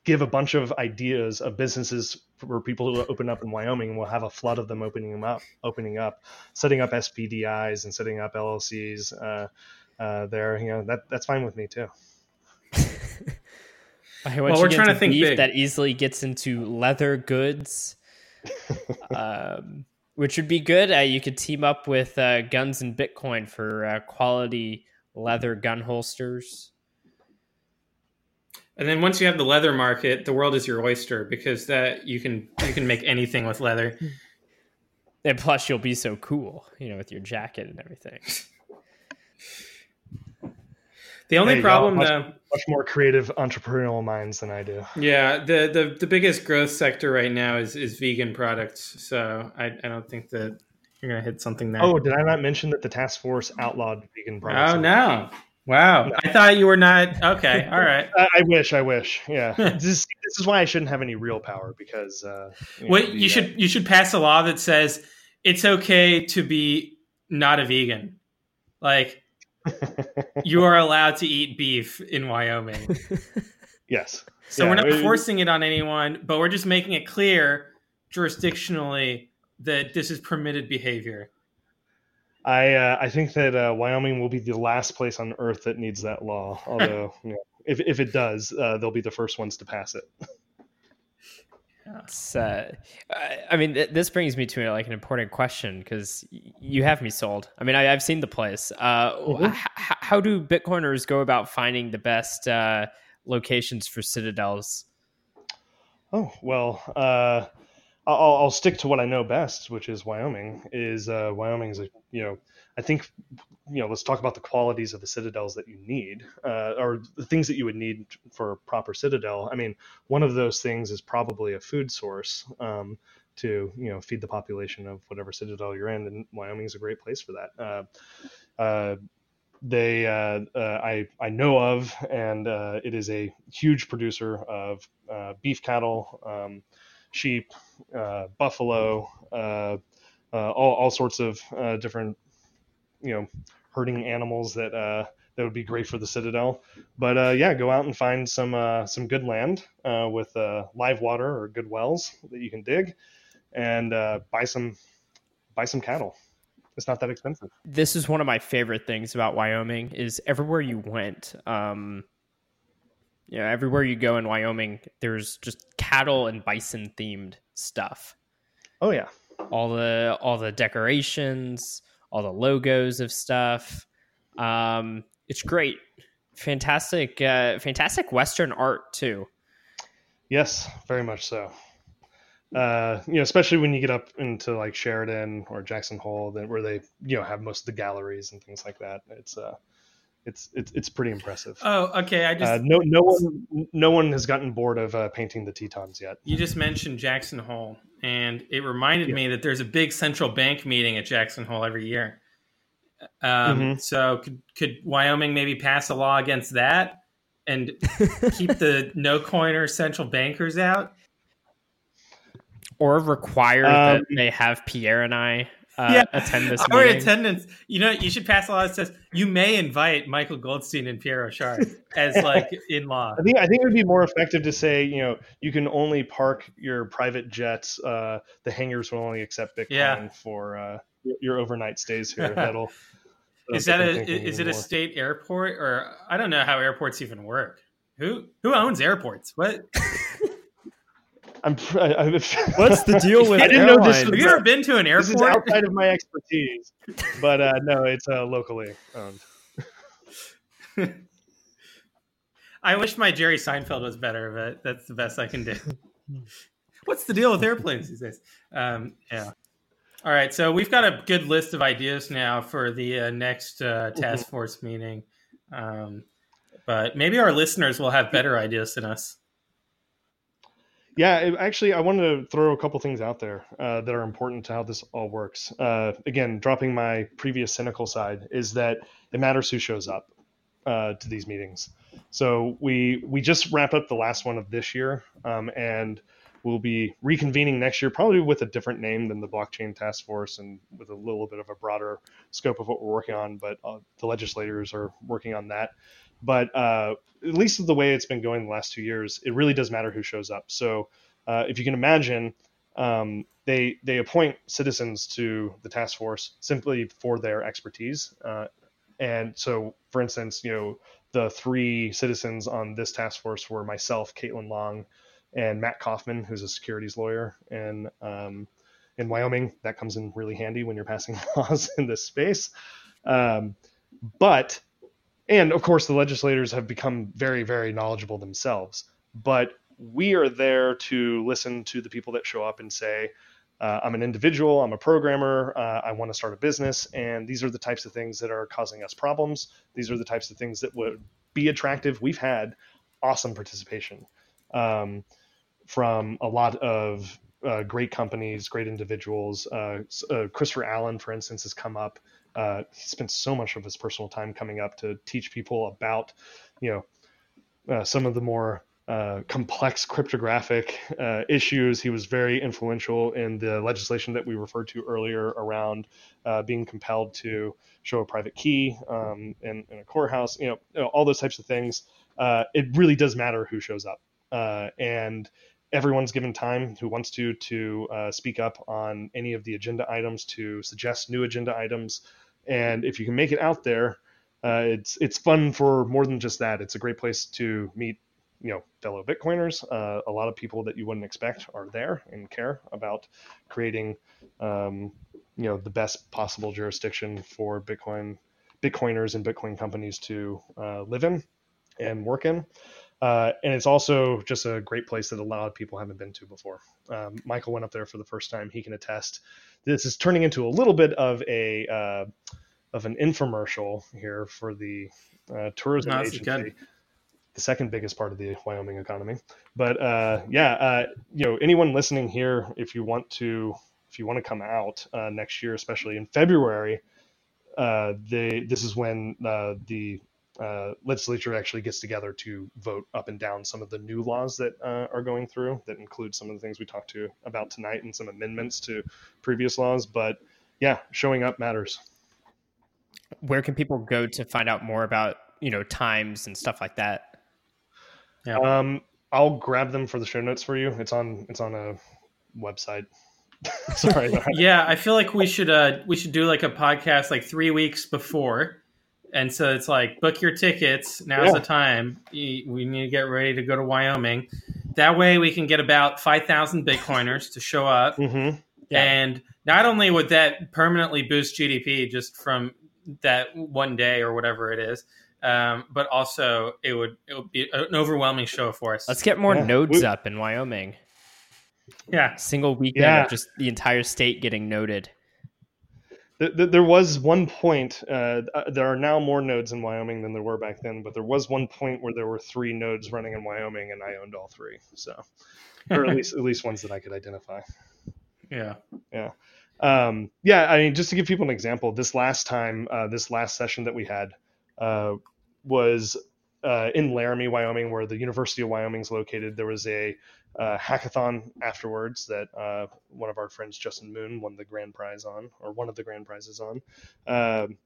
give a bunch of ideas of businesses for people who open up in Wyoming. We'll have a flood of them opening them up, opening up, setting up SPDIs and setting up LLCs uh, uh, there. You know, that that's fine with me too. [laughs]
well, we're trying to think big. that easily gets into leather goods, [laughs] um, which would be good. Uh, you could team up with uh, Guns and Bitcoin for uh, quality leather gun holsters.
And then once you have the leather market, the world is your oyster because that you can you can make anything with leather.
And plus, you'll be so cool, you know, with your jacket and everything. [laughs]
The only problem,
much,
though,
much more creative entrepreneurial minds than I do.
Yeah, the, the the biggest growth sector right now is is vegan products. So I, I don't think that you're gonna hit something there.
Oh, did I not mention that the task force outlawed vegan products?
Oh no. Wow, no. I thought you were not okay. All [laughs] right,
I, I, wish, I wish. Yeah, [laughs] this, this is why I shouldn't have any real power because. Uh,
you know, you should uh, you should pass a law that says it's okay to be not a vegan. Like you are allowed to eat beef in Wyoming. [laughs]
yes.
So
Yeah,
we're not
it-
forcing it on anyone, but we're just making it clear jurisdictionally that this is permitted behavior.
I uh, I think that uh, Wyoming will be the last place on Earth that needs that law. Although, [laughs] you know, if if it does, uh, they'll be the first ones to pass it. [laughs]
It's, uh, I- mean, th- this brings me to like an important question because you have me sold. I mean, I, I've seen the place. Uh,
Mhm.
h- how do Bitcoiners go about finding the best uh, locations for citadels?
Oh well, uh, I'll, I'll stick to what I know best, which is Wyoming. Is uh, Wyoming is a you know I think you know let's talk about the qualities of the citadels that you need, uh, or the things that you would need for a proper citadel. I mean, one of those things is probably a food source um, to you know feed the population of whatever citadel you're in, and Wyoming is a great place for that. Uh, uh, they uh, uh, I I know of, and uh, it is a huge producer of beef cattle, um, sheep, buffalo, uh, all all sorts of uh, different you know herding animals that uh, that would be great for the citadel. But uh, yeah, go out and find some uh, some good land uh, with uh, live water or good wells that you can dig, and uh, buy some buy some cattle. It's not that expensive.
This is one of my favorite things about Wyoming is everywhere you went. Um, you know, everywhere you go in Wyoming, there's just cattle and bison themed stuff.
Oh yeah.
all the all the decorations, all the logos of stuff. Um, it's great, fantastic, uh, fantastic Western art too.
Yes, very much so. Uh, you know, especially when you get up into like Sheridan or Jackson Hole, that where they you know have most of the galleries and things like that. It's uh, it's it's it's pretty impressive.
Oh, okay. I just
Uh, no no one no one has gotten bored of uh, painting the Tetons yet.
you just mentioned Jackson Hole, and it reminded
Yeah.
me that there's a big central bank meeting at Jackson Hole every year. Um,
Mhm.
So could could Wyoming maybe pass a law against that and [laughs] keep the no coiner central bankers out?
Or require
Um,
that they have Pierre and I uh,
Yeah,
attend this
Our
meeting.
attendance, you know, you should pass a law that says you may invite Michael Goldstein and Pierre Rochard as [laughs] like in law.
I think I think it would be more effective to say you know you can only park your private jets. Uh, the hangars will only accept Bitcoin
Yeah.
for uh, your- your overnight stays here. [laughs] That'll
Is
that'll
that
get
a is it a state airport or I don't know how airports even work. Who who owns airports? What [laughs]
I'm. pr- I, I, [laughs]
What's the deal [laughs] with
I didn't know this
airlines?
have you ever been to an
This is
airport?
outside of my expertise, but uh, no, it's uh, locally owned. [laughs]
I wish my Jerry Seinfeld was better, but that's the best I can do. What's the deal with airplanes these days? Um, yeah. All right, so we've got a good list of ideas now for the uh, next uh, task force meeting, um, but maybe our listeners will have better ideas than us.
Yeah, it- actually, I wanted to throw a couple things out there uh, that are important to how this all works. Uh, again, dropping my previous cynical side is that it matters who shows up uh, to these meetings. So we we just wrap up the last one of this year, um, and we'll be reconvening next year, probably with a different name than the blockchain task force, and with a little bit of a broader scope of what we're working on. But uh, the legislators are working on that. But uh, at least the way it's been going the last two years, it really does matter who shows up. So uh, if you can imagine, um, they they appoint citizens to the task force simply for their expertise. Uh, and so, for instance, you know the three citizens on this task force were myself, Caitlin Long, and Matt Kaufman, who's a securities lawyer in um, in Wyoming. That comes in really handy when you're passing [laughs] laws in this space. Um, but and of course, the legislators have become very, very knowledgeable themselves. But we are there to listen to the people that show up and say, uh, I'm an individual, I'm a programmer, uh, I want to start a business, and these are the types of things that are causing us problems. These are the types of things that would be attractive. We've had awesome participation um, from a lot of uh, great companies, great individuals. Uh, uh, Christopher Allen, for instance, has come up. Uh, he spent so much of his personal time coming up to teach people about, you know, uh, some of the more uh, complex cryptographic uh, issues. He was very influential in the legislation that we referred to earlier around uh, being compelled to show a private key um, in, in a courthouse. You know, you know, all those types of things. Uh, it really does matter who shows up. uh, and everyone's given time who wants to to uh, speak up on any of the agenda items, to suggest new agenda items, and if you can make it out there, uh, it's it's fun for more than just that. It's a great place to meet you know fellow bitcoiners uh, a lot of people that you wouldn't expect are there and care about creating um, you know the best possible jurisdiction for bitcoin bitcoiners and bitcoin companies to uh, live in and work in uh, and it's also just a great place that a lot of people haven't been to before um, michael went up there for the first time he can attest this is turning into a little bit of a uh, of an infomercial here for the uh, tourism
No,
agency
good.
the second biggest part of the Wyoming economy. But uh, yeah, uh, you know, anyone listening here, if you want to, if you want to come out uh, next year, especially in February, uh, they this is when uh, the uh, legislature actually gets together to vote up and down some of the new laws that uh, are going through. That include some of the things we talked to about tonight and some amendments to previous laws. But yeah, showing up matters.
Where can people go to find out more about you know times and stuff like that?
Yeah.
Um, I'll grab them for the show notes for you. It's on it's on a website. [laughs] Sorry. [laughs]
yeah, I feel like we should uh we should do like a podcast like three weeks before, and so it's like book your tickets. Now's
Yeah.
the time. We need to get ready to go to Wyoming. That way, we can get about five thousand Bitcoiners to show up,
hmm
Yeah.
and not only would that permanently boost GDP just from that one day or whatever it is, um, but also it would it would be an overwhelming show for us.
Let's get more
Yeah.
nodes
We-
up in Wyoming.
yeah,
Single weekend
Yeah.
of just the entire state getting noded.
Th- th- there was one point. Uh, uh, there are now more nodes in Wyoming than there were back then, but there was one point where there were three nodes running in Wyoming, and I owned all three. So, [laughs] or at least at least ones that I could identify.
yeah.
Yeah, um, yeah, I mean, just to give people an example, this last time, uh, this last session that we had uh, was uh, in Laramie, Wyoming, where the University of Wyoming is located. There was a uh, hackathon afterwards that uh, one of our friends, Justin Moon, won the grand prize on, or one of the grand prizes on. Um,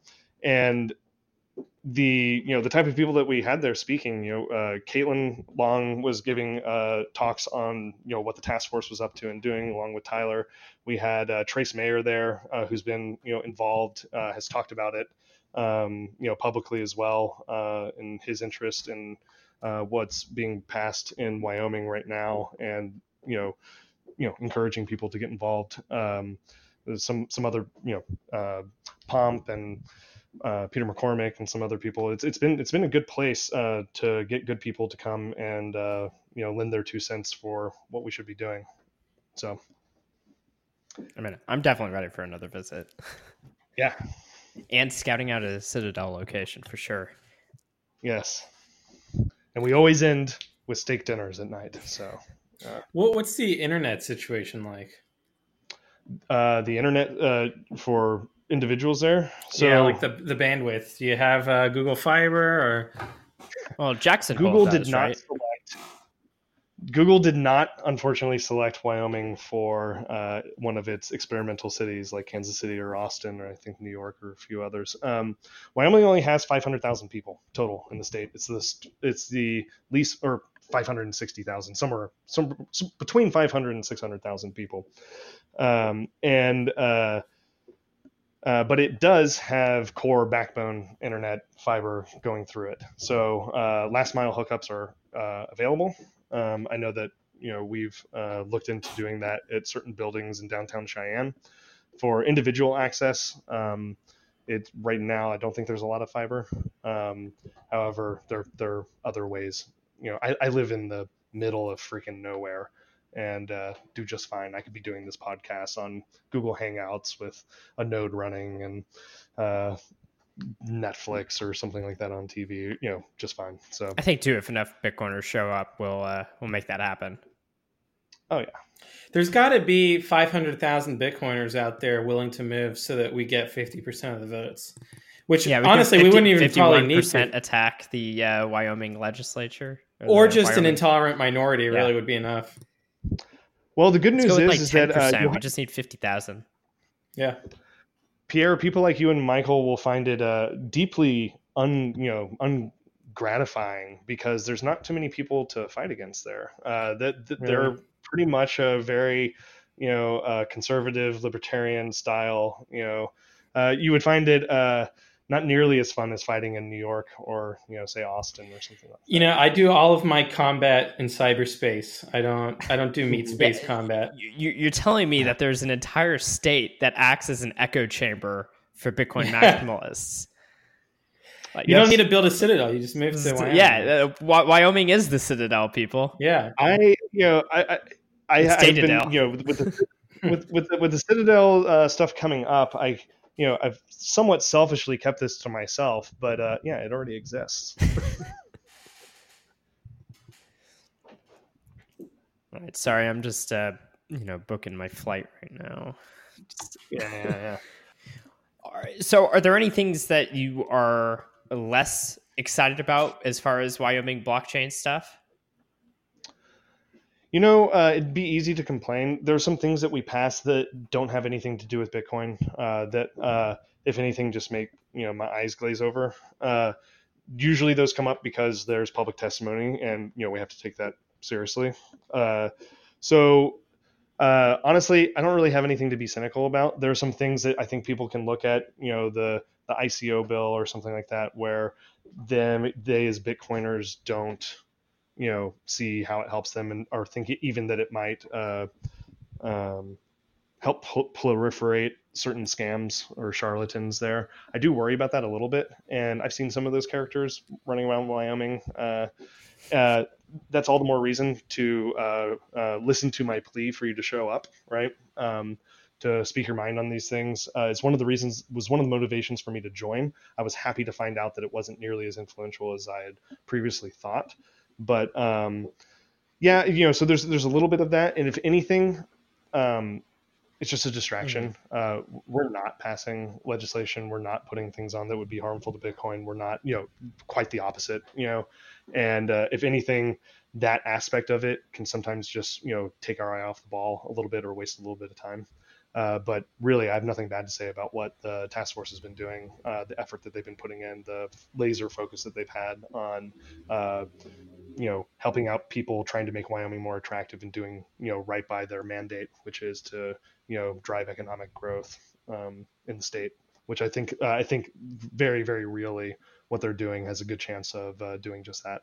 and the you know the type of people that we had there speaking you know uh, Caitlin Long was giving uh, talks on you know what the task force was up to and doing along with Tyler we had uh, Trace Mayer there uh, who's been you know involved uh, has talked about it um, you know publicly as well uh, in his interest in uh, what's being passed in Wyoming right now and you know you know encouraging people to get involved um, some some other you know uh, Pomp and uh, Peter McCormick and some other people. It's it's been it's been a good place uh, to get good people to come and uh, you know lend their two cents for what we should be doing. So
I mean, I'm definitely ready for another visit.
yeah,
And scouting out a Citadel location for sure.
yes, and we always end with steak dinners at night. So
What what's the internet situation like?
uh, the internet uh, for individuals there. So
yeah, like the the bandwidth. Do you have uh, Google Fiber or?
Well, Jackson
Google
does,
did not
right?
Google did not, unfortunately, select Wyoming for uh, one of its experimental cities like Kansas City or Austin or I think New York or a few others. Um, Wyoming only has 500,000 people total in the state. It's the it's the least or 560,000 somewhere some between 500 and 600,000 people, um, and uh, uh, but it does have core backbone internet fiber going through it. So uh, last mile hookups are uh, available. Um, I know that you know we've uh, looked into doing that at certain buildings in downtown Cheyenne for individual access. Um, it right now I don't think there's a lot of fiber. Um, however, there there are other ways. You know, I, I live in the middle of freaking nowhere and uh, do just fine. I could be doing this podcast on Google Hangouts with a node running and uh, Netflix or something like that on TV. You know, just fine. So,
I think too, if enough Bitcoiners show up, we'll uh, we'll make that happen.
oh yeah,
There's got to be 500,000 Bitcoiners out there willing to move so that we get 50% of the votes. Which
Yeah,
honestly, we wouldn't even probably need to.
attack the uh, Wyoming legislature,
Or
the
just an intolerant minority really
Yeah.
would be enough.
Well, the good
Let's
news
go
is,
with like
is
ten
that uh,
percent. we just need fifty thousand.
Yeah.
Pierre, people like you and Michael will find it uh, deeply un, you know, gratifying because there's not too many people to fight against there. Uh, that, that they're pretty much a very you know uh, conservative libertarian style. You know, uh, you would find it uh, not nearly as fun as fighting in New York or you know say Austin or something like that.
You know, I do all of my combat in cyberspace. I don't I don't do meat space yeah, combat.
You, you're telling me that there's an entire state that acts as an echo chamber for Bitcoin maximalists.
Like, [laughs] you don't need to build a citadel. You just move to Wyoming.
Yeah, uh, Wyoming is the citadel, people.
Yeah,
I you know I I, I have been you know with the [laughs] with with the, with the citadel uh, stuff coming up, I you know I've somewhat selfishly kept this to myself, but uh, yeah, it already exists. [laughs]
All right, sorry, I'm just uh, you know booking my flight right now.
Just, yeah, yeah, yeah.
All right. So, are there any things that you are less excited about as far as Wyoming blockchain stuff?
You know, uh, it'd be easy to complain. There's some things that we pass that don't have anything to do with Bitcoin. Uh, that, uh, if anything, just make you know my eyes glaze over. Uh, usually, those come up because there's public testimony, and you know we have to take that seriously. Uh, so, uh, honestly, I don't really have anything to be cynical about. There are some things that I think people can look at. You know, the the ICO bill or something like that, where them they as Bitcoiners don't, you know, see how it helps them and or think even that it might uh, um, help proliferate certain scams or charlatans there. I do worry about that a little bit, and I've seen some of those characters running around Wyoming. Uh, uh, that's all the more reason to uh, uh, listen to my plea for you to show up, right? Um, to speak your mind on these things. Uh, it's one of the reasons was one of the motivations for me to join. I was happy to find out that it wasn't nearly as influential as I had previously thought. But um, yeah, you know, so there's there's a little bit of that, and if anything, um, it's just a distraction. Mm-hmm. Uh, we're not passing legislation. We're not putting things on that would be harmful to Bitcoin. We're not, you know, quite the opposite. You know, and uh, if anything, that aspect of it can sometimes just you know take our eye off the ball a little bit or waste a little bit of time. Uh, but really, I have nothing bad to say about what the task force has been doing, uh, the effort that they've been putting in, the laser focus that they've had on, uh, you know, helping out people trying to make Wyoming more attractive and doing, you know, right by their mandate, which is to, you know, drive economic growth um, in the state. Which I think, uh, I think, very, very really, what they're doing has a good chance of uh, doing just that.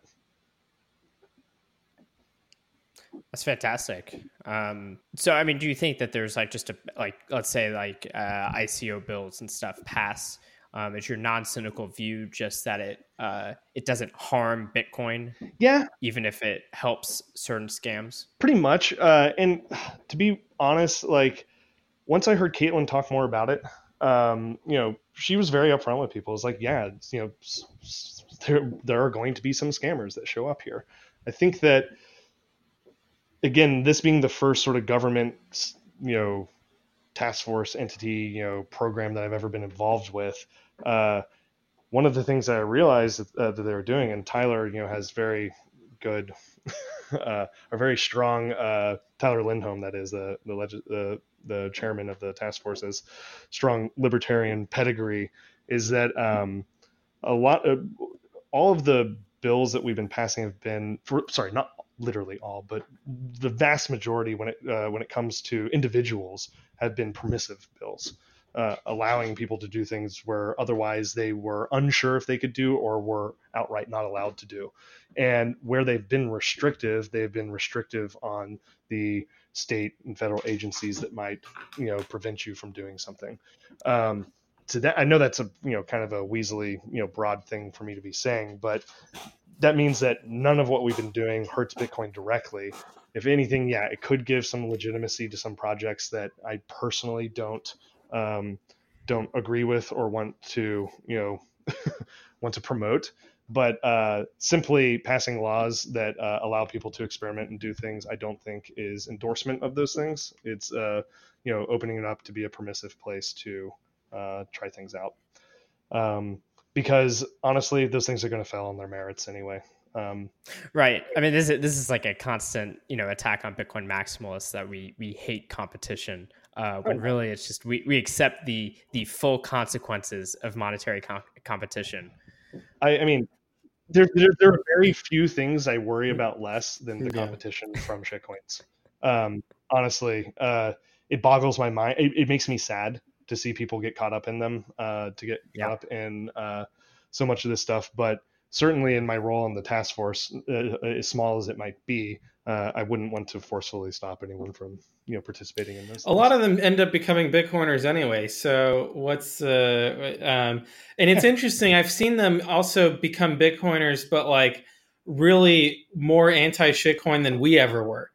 That's fantastic. Um, so, I mean, do you think that there's like just a like let's say like uh, ICO bills and stuff pass? Um, is your non-cynical view just that it uh, it doesn't harm Bitcoin?
Yeah,
even if it helps certain scams.
Pretty much. Uh, and to be honest, like once I heard Caitlin talk more about it, um, you know, she was very upfront with people. It's like, yeah, you know, there there are going to be some scammers that show up here. I think that again, this being the first sort of government, you know, task force entity, you know, program that I've ever been involved with, uh, one of the things that I realized that, uh, that, they were doing, and Tyler, you know, has very good, [laughs] uh, or very strong, uh, Tyler Lindholm, that is the the, leg- the the chairman of the task force's strong libertarian pedigree, is that um, a lot of all of the bills that we've been passing have been, for, sorry, not literally all, but the vast majority when it uh, when it comes to individuals have been permissive bills, uh, allowing people to do things where otherwise they were unsure if they could do or were outright not allowed to do. And where they've been restrictive, they've been restrictive on the state and federal agencies that might you know prevent you from doing something. Um, to that, I know that's a you know kind of a weaselly you know broad thing for me to be saying, but that means that none of what we've been doing hurts Bitcoin directly. If anything, yeah, it could give some legitimacy to some projects that I personally don't um, don't agree with or want to you know [laughs] want to promote. But uh, simply passing laws that uh, allow people to experiment and do things, I don't think is endorsement of those things. It's uh, you know opening it up to be a permissive place to uh, try things out. Um, because honestly, those things are going to fail on their merits anyway. Um,
right. I mean, this is this is like a constant, you know, attack on Bitcoin maximalists that we we hate competition. Uh, when really it's just we, we accept the the full consequences of monetary com- competition.
I, I mean, there, there, there are very few things I worry about less than the [laughs]
Yeah.
competition from shitcoins. Um, honestly, uh, it boggles my mind. It, it makes me sad to see people get caught up in them, uh, to get
Yeah.
caught up in uh, so much of this stuff. But certainly, in my role in the task force, uh, as small as it might be, uh, I wouldn't want to forcefully stop anyone from you know participating in this.
A lot of them end up becoming Bitcoiners anyway. So what's uh, um, and it's [laughs] interesting. I've seen them also become Bitcoiners, but like really more anti shitcoin than we ever were.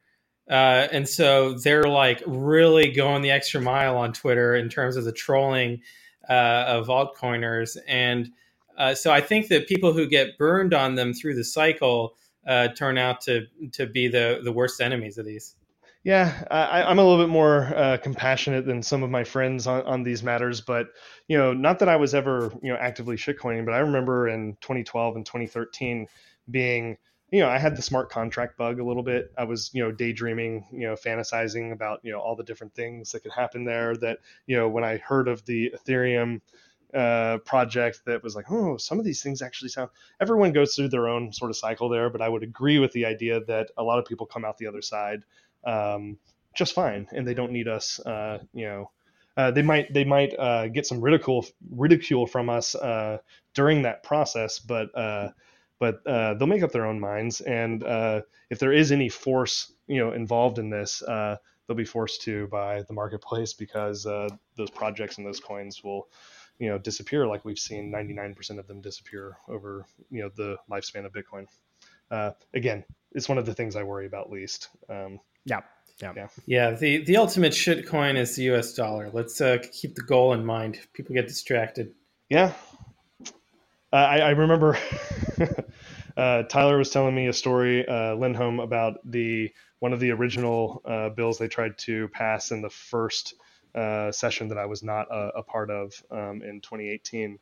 Uh, and so they're like really going the extra mile on Twitter in terms of the trolling uh, of altcoiners. And uh, so I think that people who get burned on them through the cycle uh, turn out to to be the the worst enemies of these.
Yeah, I, I'm a little bit more uh, compassionate than some of my friends on, on these matters, but you know, not that I was ever you know actively shitcoining, but I remember in 2012 and 2013 being, you know, I had the smart contract bug a little bit. I was you know daydreaming, you know, fantasizing about you know all the different things that could happen there. That you know, when I heard of the Ethereum uh, project that was like, oh, some of these things actually sound. Everyone goes through their own sort of cycle there, but I would agree with the idea that a lot of people come out the other side um, just fine, and they don't need us. Uh, you know, uh, they might they might uh, get some ridicule ridicule from us uh, during that process, but uh, but uh, they'll make up their own minds. And uh, if there is any force you know involved in this, uh, they'll be forced to by the marketplace because uh, those projects and those coins will you know disappear like we've seen 99% of them disappear over you know the lifespan of bitcoin uh, again it's one of the things i worry about least um,
Yeah. Yeah.
Yeah.
Yeah, the, the ultimate shit coin is the US dollar. Let's uh, keep the goal in mind. People get distracted.
Yeah. Uh, I, I remember [laughs] uh, Tyler was telling me a story, uh, Lindholm, about the one of the original uh, bills they tried to pass in the first uh, session that I was not a, a part of um, in 2018,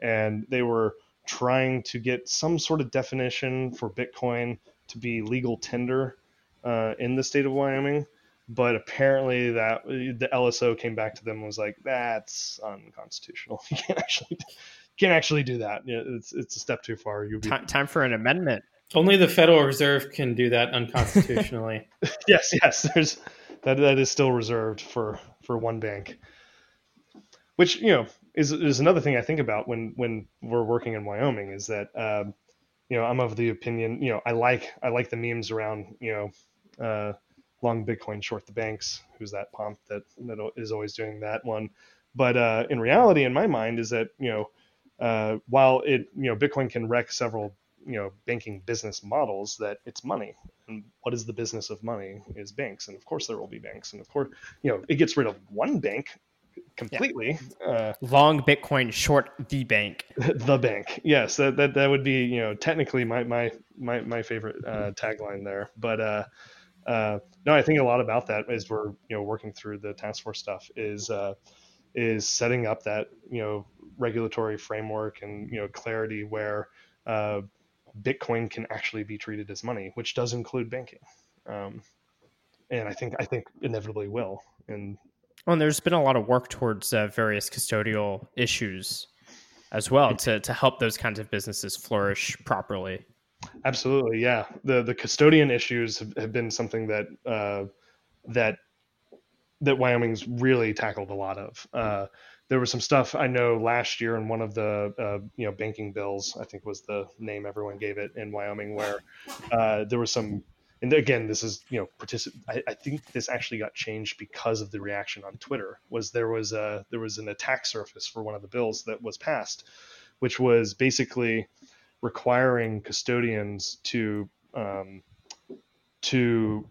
and they were trying to get some sort of definition for Bitcoin to be legal tender uh, in the state of Wyoming. But apparently, that the LSO came back to them and was like, "That's unconstitutional. [laughs] You can't actually can't actually do that. You know, It's it's a step too far. You'll be
Ti- time for an amendment.
Only the Federal Reserve can do that unconstitutionally. [laughs]
yes, yes. There's that that is still reserved for for one bank, which you know is is another thing I think about when when we're working in Wyoming is that um, you know I'm of the opinion you know I like I like the memes around you know uh, long Bitcoin short the banks. Who's that pomp that that is always doing that one? But uh, in reality, in my mind, is that you know uh, while it you know Bitcoin can wreck several you know banking business models that it's money. And what is the business of money is banks. And of course there will be banks. And of course you know it gets rid of one bank completely uh,
Long Bitcoin, short the bank. [laughs]
the bank. Yes that, that that would be you know technically my my my, my favorite uh, tagline there. But uh uh no i think a lot about that as we're you know working through the task force stuff is uh is setting up that you know regulatory framework and you know clarity where uh bitcoin can actually be treated as money which does include banking um and i think i think inevitably will and
Well, and there's been a lot of work towards uh, various custodial issues as well to, to help those kinds of businesses flourish properly.
Absolutely, yeah. the The custodian issues have, have been something that uh, that that Wyoming's really tackled a lot of. Uh, there was some stuff I know last year in one of the uh, you know banking bills. I think was the name everyone gave it in Wyoming, where uh, there was some. And again, this is you know particip- I, I think this actually got changed because of the reaction on Twitter. Was there was a there was an attack surface for one of the bills that was passed, which was basically requiring custodians to um, to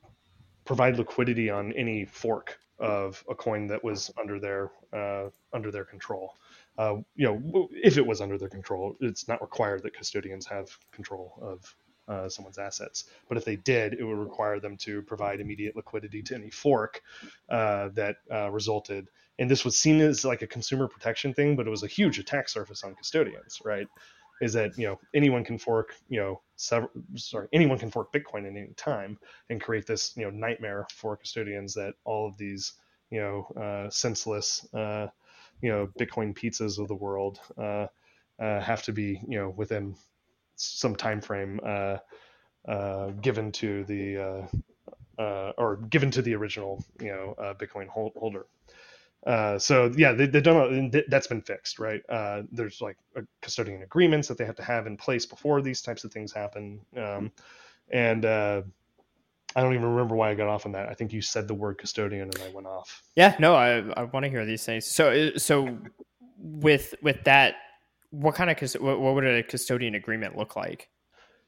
provide liquidity on any fork of a coin that was under their uh, under their control. Uh, you know, if it was under their control, it's not required that custodians have control of uh, someone's assets. But if they did, it would require them to provide immediate liquidity to any fork uh, that uh, resulted. And this was seen as like a consumer protection thing, but it was a huge attack surface on custodians, right? Is that you know anyone can fork you know several sorry anyone can fork bitcoin at any time and create this you know nightmare for custodians that all of these you know uh, senseless uh, you know bitcoin pizzas of the world uh, uh, have to be you know within some time frame uh, uh, given to the or given to the original you know Bitcoin hold, holder. Uh, so yeah, they, they don't. That's been fixed, right? Uh, there's like custodian agreements that they have to have in place before these types of things happen. Um, and uh, I don't even remember why I got off on that. I think you said the word custodian, and I went off.
Yeah, no, I I want to hear these things. So uh, so with with that, what kind of what, what would a custodian agreement look like?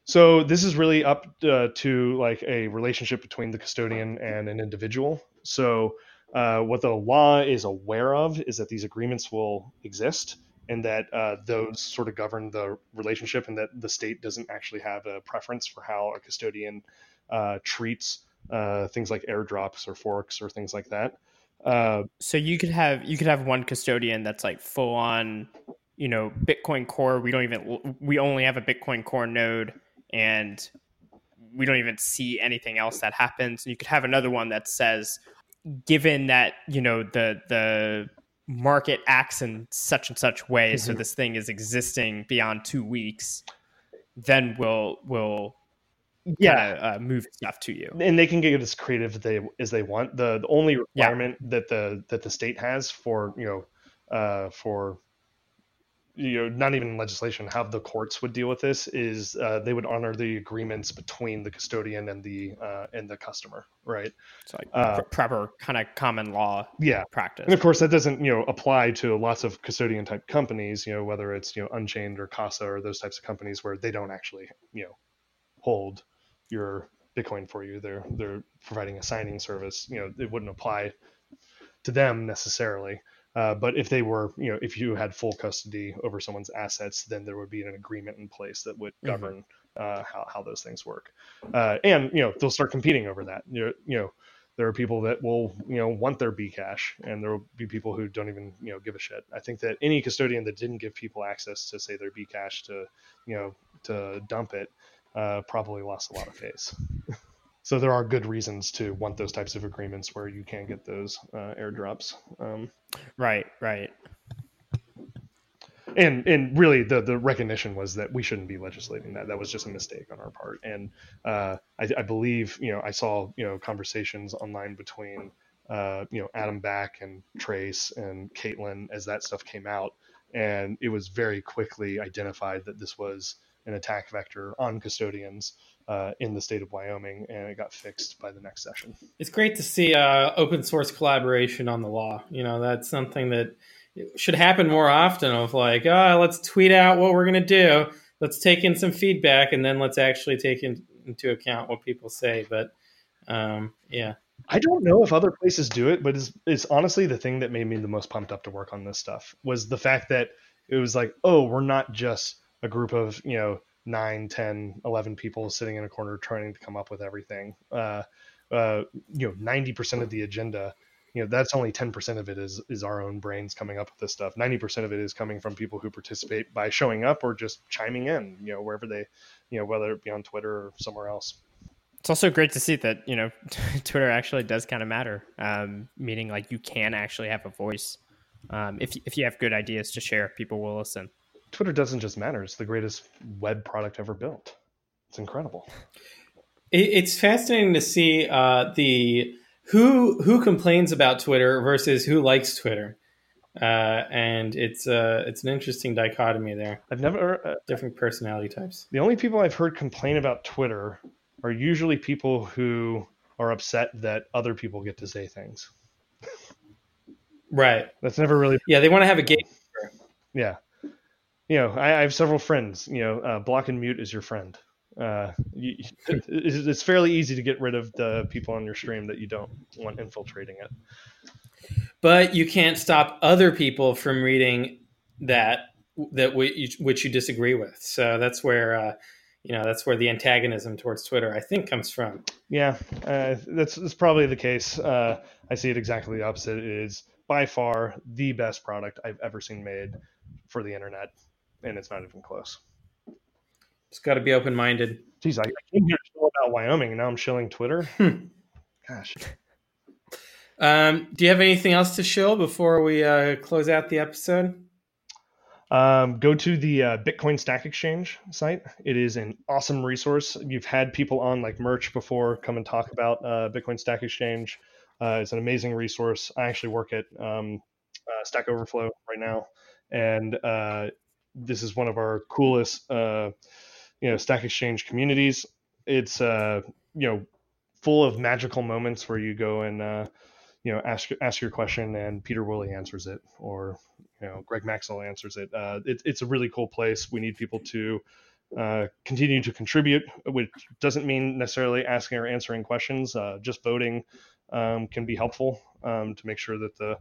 So this is really up uh, to like a relationship between the custodian and an individual. So uh, what the law is aware of is that these agreements will exist and that uh, those sort of govern the relationship and that the state doesn't actually have a preference for how a custodian uh, treats uh, things like airdrops or forks or things like that. Uh,
so you could have you could have one custodian that's like full on, you know, Bitcoin Core. We don't even we only have a Bitcoin Core node, and we don't even see anything else that happens. And you could have another one that says, given that you know the the market acts in such and such way, mm-hmm. so this thing is existing beyond two weeks, then we'll we'll yeah kinda, uh, move stuff to you
and they can get as creative as they as they want the, the only requirement yeah. that the that the state has for you know uh, for you know not even legislation how the courts would deal with this is uh, they would honor the agreements between the custodian and the uh, and the customer right?
So like uh, proper kind of common law
yeah.
Practice.
and of course that doesn't you know apply to lots of custodian type companies you know whether it's you know unchained or casa or those types of companies where they don't actually you know hold your bitcoin for you. They're they're providing a signing service. You know it wouldn't apply to them necessarily uh, but if they were, you know, if you had full custody over someone's assets, then there would be an agreement in place that would mm-hmm. govern mm-hmm. uh, how, how those things work. Uh, and, you know, they'll start competing over that. You know, you know, there are people that will, you know, want their B cash and there will be people who don't even, you know, give a shit. I think that any custodian that didn't give people access to say their B cash to, you know, to dump it, uh, probably lost a lot of face. [laughs] so there are good reasons to want those types of agreements where you can get those uh, airdrops. Um,
right, right.
And and really, the the recognition was that we shouldn't be legislating that. That was just a mistake on our part. And uh, I, I, believe, you know, I saw you know conversations online between uh, you know Adam Back and Trace and Caitlin as that stuff came out, and it was very quickly identified that this was an attack vector on custodians uh, in the state of Wyoming, and it got fixed by the next session.
It's great to see uh, open source collaboration on the law. You know, that's something that should happen more often. Of like, oh, let's tweet out what we're going to do. Let's take in some feedback, and then let's actually take in, into account what people say. But um, yeah.
I don't know if other places do it, but it's, it's honestly the thing that made me the most pumped up to work on this stuff was the fact that it was like, oh, we're not just a group of you know 9 10 11 people sitting in a corner trying to come up with everything. Uh, uh, you know 90% of the agenda you know that's only 10% of it is is our own brains coming up with this stuff. 90% of it is coming from people who participate by showing up or just chiming in you know wherever they you know whether it be on twitter or somewhere else.
It's also great to see that you know [laughs] twitter actually does kind of matter um, meaning like you can actually have a voice. Um, if, if you have good ideas to share people will listen
Twitter doesn't just matter. It's the greatest web product ever built. It's incredible.
It's fascinating to see uh, the who who complains about Twitter versus who likes Twitter, uh, and it's uh, it's an interesting dichotomy there.
I've never
uh, different personality types.
The only people I've heard complain about Twitter are usually people who are upset that other people get to say things.
right.
That's never really.
Yeah, they want to have a game.
Yeah, you know, I, I have several friends. You know, uh, block and mute is your friend. Uh, you, [laughs] it's fairly easy to get rid of the people on your stream that you don't want infiltrating it.
But you can't stop other people from reading that that which you disagree with. So that's where uh, you know that's where the antagonism towards Twitter, I think, comes from.
Yeah, uh, that's, that's probably the case. Uh, I see it exactly the opposite. It is by far the best product I've ever seen made for the internet and it's not even close.
It's got to be open minded.
Geez, I, came here to show about Wyoming, and now I'm shilling Twitter. [laughs] Hmm. Gosh.
Um, do you have anything else to show before we uh, close out the episode?
Um, go to the uh, Bitcoin Stack Exchange site. It is an awesome resource. You've had people on like Murch before come and talk about uh, Bitcoin Stack Exchange. Uh, it's an amazing resource. I actually work at um, uh, Stack Overflow right now, and uh, this is one of our coolest, uh, you know, Stack Exchange communities. It's you know full of magical moments where you go and you know ask ask your question and Pieter Wuille answers it or you know Greg Maxwell answers it. Uh, it. It's a really cool place. We need people to uh, continue to contribute, which doesn't mean necessarily asking or answering questions. Uh, just voting um, can be helpful um, to make sure that the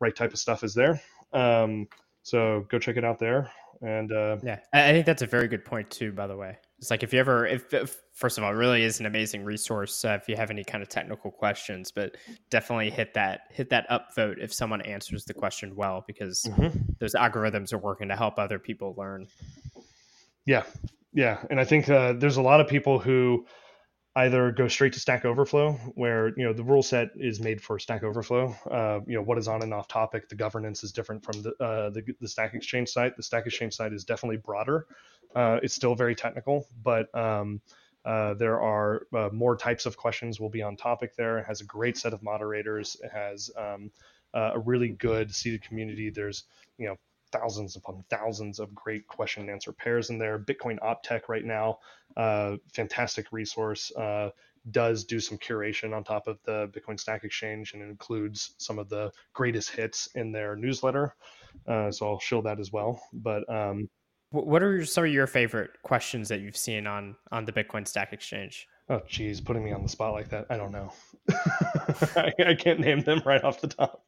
right type of stuff is there. Um, so go check it out there. And uh,
yeah, I think that's a very good point too. By the way, it's like if you ever, if, if first of all, it really is an amazing resource uh, if you have any kind of technical questions, but definitely hit that hit that upvote if someone answers the question well, because mm-hmm. those algorithms are working to help other people learn.
Yeah, yeah, and I think uh, there's a lot of people who either go straight to Stack Overflow, where you know the rule set is made for Stack Overflow. Uh, you know what is on and off topic. The governance is different from the, uh, the, the Stack Exchange site. The Stack Exchange site is definitely broader. Uh, it's still very technical, but um, uh, there are uh, more types of questions will be on topic there. It has a great set of moderators. It has um, uh, a really good seated community. There's you know thousands upon thousands of great question and answer pairs in there. Bitcoin Optech right now, uh, fantastic resource. Uh, does do some curation on top of the Bitcoin Stack Exchange and includes some of the greatest hits in their newsletter. Uh, so I'll show that as well. But um,
what are some of your favorite questions that you've seen on on the Bitcoin Stack Exchange?
Oh, geez, putting me on the spot like that. I don't know. [laughs] I, I, can't name them right off the top.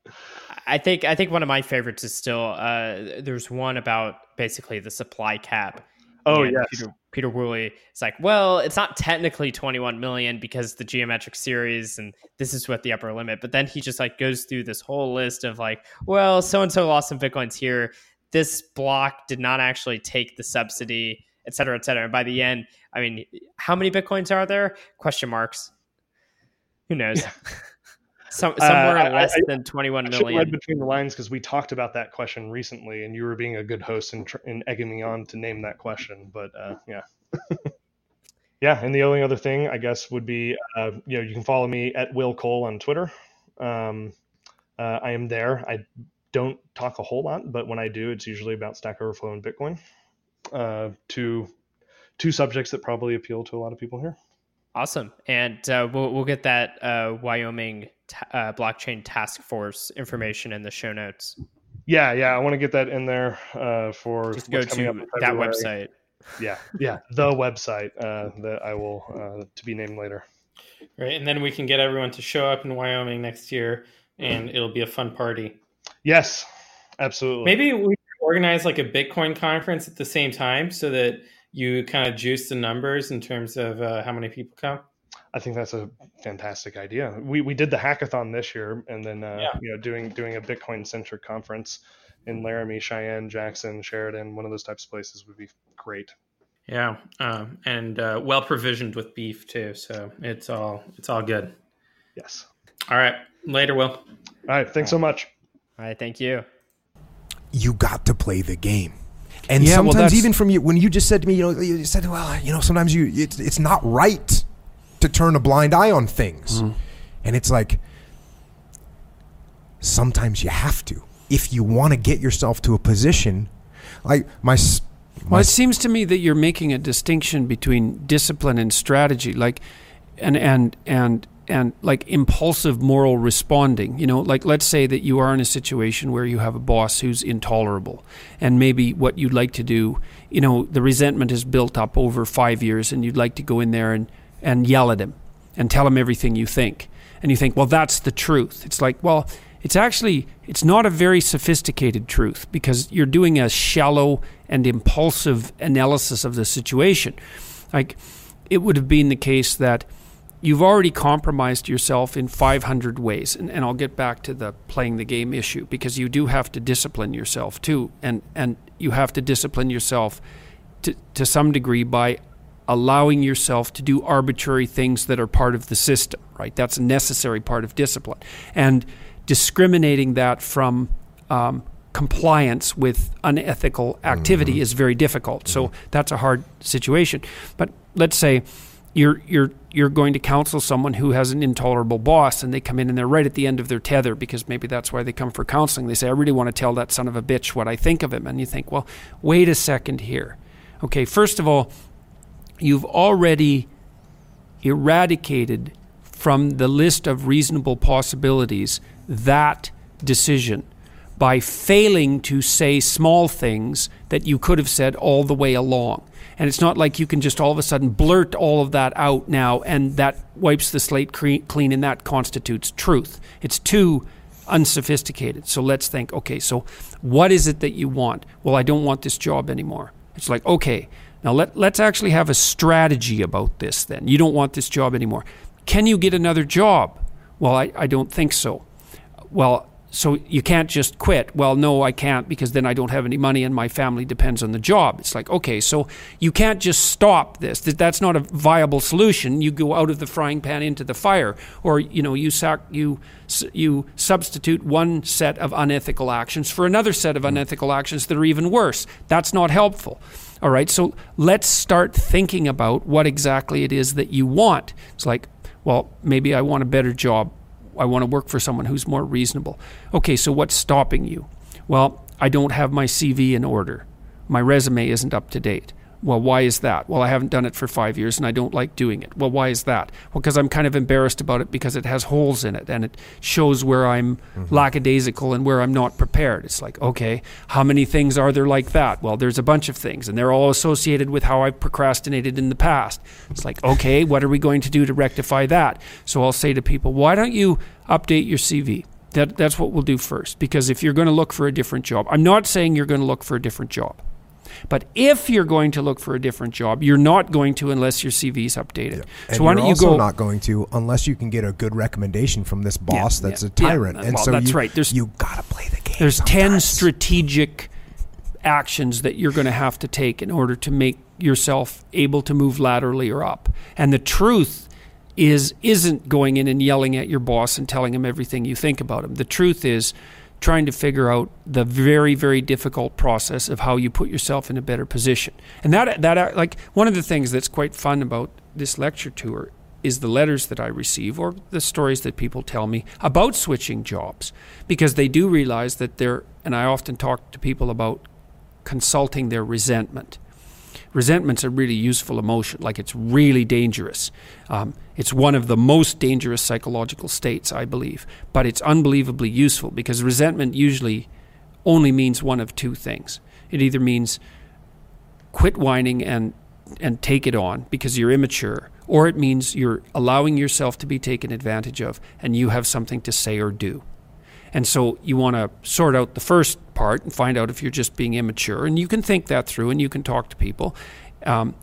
I think I think one of my favorites is still uh, there's one about basically the supply cap.
Oh yeah,
Peter, Pieter Wuille. It's like, well, it's not technically 21 million because the geometric series and this is what the upper limit. But then he just like goes through this whole list of like, well, so and so lost some bitcoins here. This block did not actually take the subsidy et cetera, et cetera. And by the end, I mean, how many bitcoins are there? Question marks. Who knows? Yeah. [laughs] Some, uh, somewhere uh, less I, than 21 million.
read between the lines because we talked about that question recently, and you were being a good host and, and egging me on to name that question. But uh, yeah. [laughs] yeah, and the only other thing I guess would be, uh, you know, you can follow me at Will Cole on Twitter. Um, uh, I am there. I don't talk a whole lot, but when I do, it's usually about Stack Overflow and Bitcoin uh, two two subjects that probably appeal to a lot of people here.
Awesome, and uh, we'll we'll get that uh, Wyoming t- uh, blockchain task force information in the show notes.
Yeah, yeah, I want to get that in there uh, for
just go to that website.
Yeah, [laughs] yeah, the website uh, that I will uh, to be named later.
Right, and then we can get everyone to show up in Wyoming next year, and it'll be a fun party.
Yes, absolutely.
Maybe we organize like a Bitcoin conference at the same time so that you kind of juice the numbers in terms of uh, how many people come?
I think that's a fantastic idea. We we did the hackathon this year, and then uh, yeah. you know doing doing a Bitcoin centric conference in Laramie, Cheyenne, Jackson, Sheridan, one of those types of places would be great.
Yeah, um, and uh, well provisioned with beef too, so it's all it's all good.
Yes.
All right. Later, Will. All
right. Thanks so much.
All right. Thank you
you got to play the game. And yeah, sometimes well, even from you, when you just said to me, you know, you said, well, you know, sometimes you, it's, it's not right to turn a blind eye on things. Mm. And it's like, sometimes you have to. If you want to get yourself to a position, like my, my
well, it seems to me that you're making a distinction between discipline and strategy, like, and and and and like impulsive moral responding. You know, like let's say that you are in a situation where you have a boss who's intolerable, and maybe what you'd like to do, you know, the resentment is built up over five years, and you'd like to go in there and, and yell at him and tell him everything you think. And you think, well, that's the truth. It's like, well, it's actually it's not a very sophisticated truth because you're doing a shallow and impulsive analysis of the situation. Like it would have been the case that you've already compromised yourself in 500 ways. And, and I'll get back to the playing the game issue because you do have to discipline yourself too. And, and you have to discipline yourself to, to some degree by allowing yourself to do arbitrary things that are part of the system, right? That's a necessary part of discipline. And discriminating that from um, compliance with unethical activity mm-hmm. is very difficult. So mm-hmm. that's a hard situation. But let's say you're you're you're going to counsel someone who has an intolerable boss and they come in and they're right at the end of their tether because maybe that's why they come for counseling. They say, I really want to tell that son of a bitch what I think of him. And you think, well, wait a second here. Okay, first of all, you've already eradicated from the list of reasonable possibilities that decision by failing to say small things that you could have said all the way along. And it's not like you can just all of a sudden blurt all of that out now and that wipes the slate clean and that constitutes truth. It's too unsophisticated. So let's think okay, so what is it that you want? Well, I don't want this job anymore. It's like, okay, now let, let's actually have a strategy about this then. You don't want this job anymore. Can you get another job? Well, I, I don't think so. Well, so you can't just quit. Well, no, I can't because then I don't have any money and my family depends on the job. It's like, okay, so you can't just stop this. That's not a viable solution. You go out of the frying pan into the fire, or you know, you sac- you you substitute one set of unethical actions for another set of mm. unethical actions that are even worse. That's not helpful. All right, so let's start thinking about what exactly it is that you want. It's like, well, maybe I want a better job I want to work for someone who's more reasonable. Okay, so what's stopping you? Well, I don't have my CV in order. My resume isn't up to date. Well, why is that? Well, I haven't done it for five years and I don't like doing it. Well, why is that? Well, because I'm kind of embarrassed about it because it has holes in it and it shows where I'm mm-hmm. lackadaisical and where I'm not prepared. It's like, okay, how many things are there like that? Well, there's a bunch of things and they're all associated with how I've procrastinated in the past. It's like, okay, what are we going to do to rectify that? So I'll say to people, why don't you update your CV? That, that's what we'll do first. Because if you're going to look for a different job, I'm not saying you're going to look for a different job. But if you're going to look for a different job, you're not going to unless your CV is updated.
Yeah. So why don't you go? Also not going to unless you can get a good recommendation from this boss yeah, that's yeah, a tyrant.
and well, so that's
you,
right.
There's you gotta play the game.
There's
sometimes.
ten strategic actions that you're going to have to take in order to make yourself able to move laterally or up. And the truth is isn't going in and yelling at your boss and telling him everything you think about him. The truth is trying to figure out the very very difficult process of how you put yourself in a better position. And that that like one of the things that's quite fun about this lecture tour is the letters that I receive or the stories that people tell me about switching jobs because they do realize that they're and I often talk to people about consulting their resentment resentment's a really useful emotion. Like it's really dangerous. Um, it's one of the most dangerous psychological states, I believe. But it's unbelievably useful because resentment usually only means one of two things. It either means quit whining and and take it on because you're immature, or it means you're allowing yourself to be taken advantage of and you have something to say or do. And so you want to sort out the first part and find out if you're just being immature. And you can think that through and you can talk to people. Um,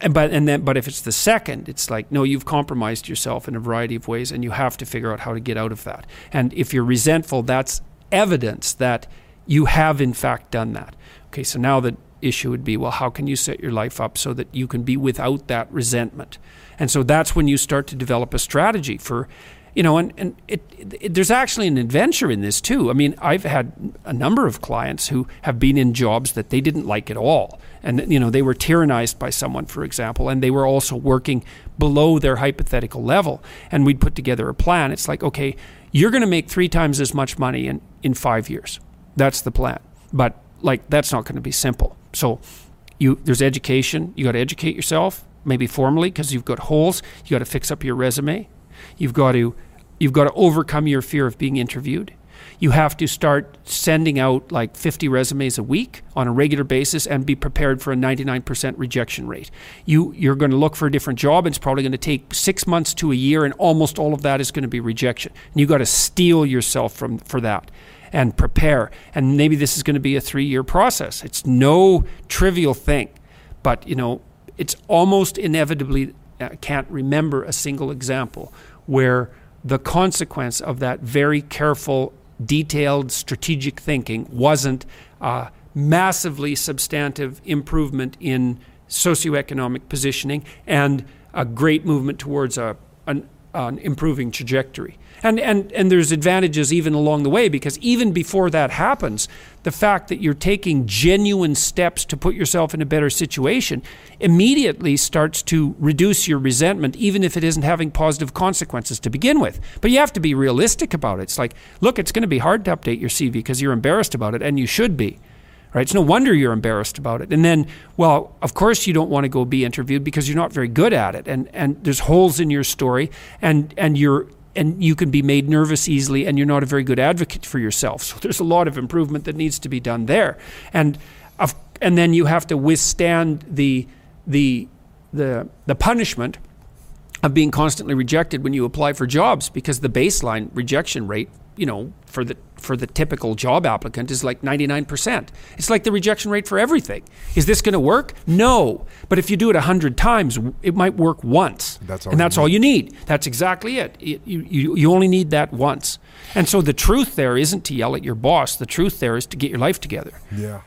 and but and then but if it's the second, it's like no, you've compromised yourself in a variety of ways, and you have to figure out how to get out of that. And if you're resentful, that's evidence that you have in fact done that. Okay, so now the issue would be well, how can you set your life up so that you can be without that resentment? And so that's when you start to develop a strategy for you know, and, and it, it, there's actually an adventure in this too. I mean, I've had a number of clients who have been in jobs that they didn't like at all. And, you know, they were tyrannized by someone, for example, and they were also working below their hypothetical level. And we'd put together a plan. It's like, okay, you're going to make three times as much money in, in five years. That's the plan. But, like, that's not going to be simple. So, you there's education. You got to educate yourself, maybe formally, because you've got holes. You got to fix up your resume. You've got to you've got to overcome your fear of being interviewed. You have to start sending out like 50 resumes a week on a regular basis and be prepared for a 99% rejection rate. You you're going to look for a different job. It's probably going to take 6 months to a year and almost all of that is going to be rejection. And you got to steel yourself from for that and prepare. And maybe this is going to be a 3-year process. It's no trivial thing. But, you know, it's almost inevitably I can't remember a single example where the consequence of that very careful, detailed, strategic thinking wasn't a massively substantive improvement in socioeconomic positioning and a great movement towards a, an, improving trajectory. And, and, and there's advantages even along the way because even before that happens, the fact that you're taking genuine steps to put yourself in a better situation immediately starts to reduce your resentment, even if it isn't having positive consequences to begin with. But you have to be realistic about it. It's like, look, it's going to be hard to update your CV because you're embarrassed about it, and you should be. Right? It's no wonder you're embarrassed about it. And then, well, of course you don't want to go be interviewed because you're not very good at it, and and there's holes in your story, and and you're and you can be made nervous easily and you're not a very good advocate for yourself. So there's a lot of improvement that needs to be done there. And of, and then you have to withstand the the the the punishment of being constantly rejected when you apply for jobs because the baseline rejection rate, you know, for the for the typical job applicant is like 99%. It's like the rejection rate for everything. Is this going to work? No. But if you do it 100 times, it might work once. That's all and that's all you need. That's exactly it. it you, you, you only need that once. And so the truth there isn't to yell at your boss. The truth there is to get your life together.
Yeah.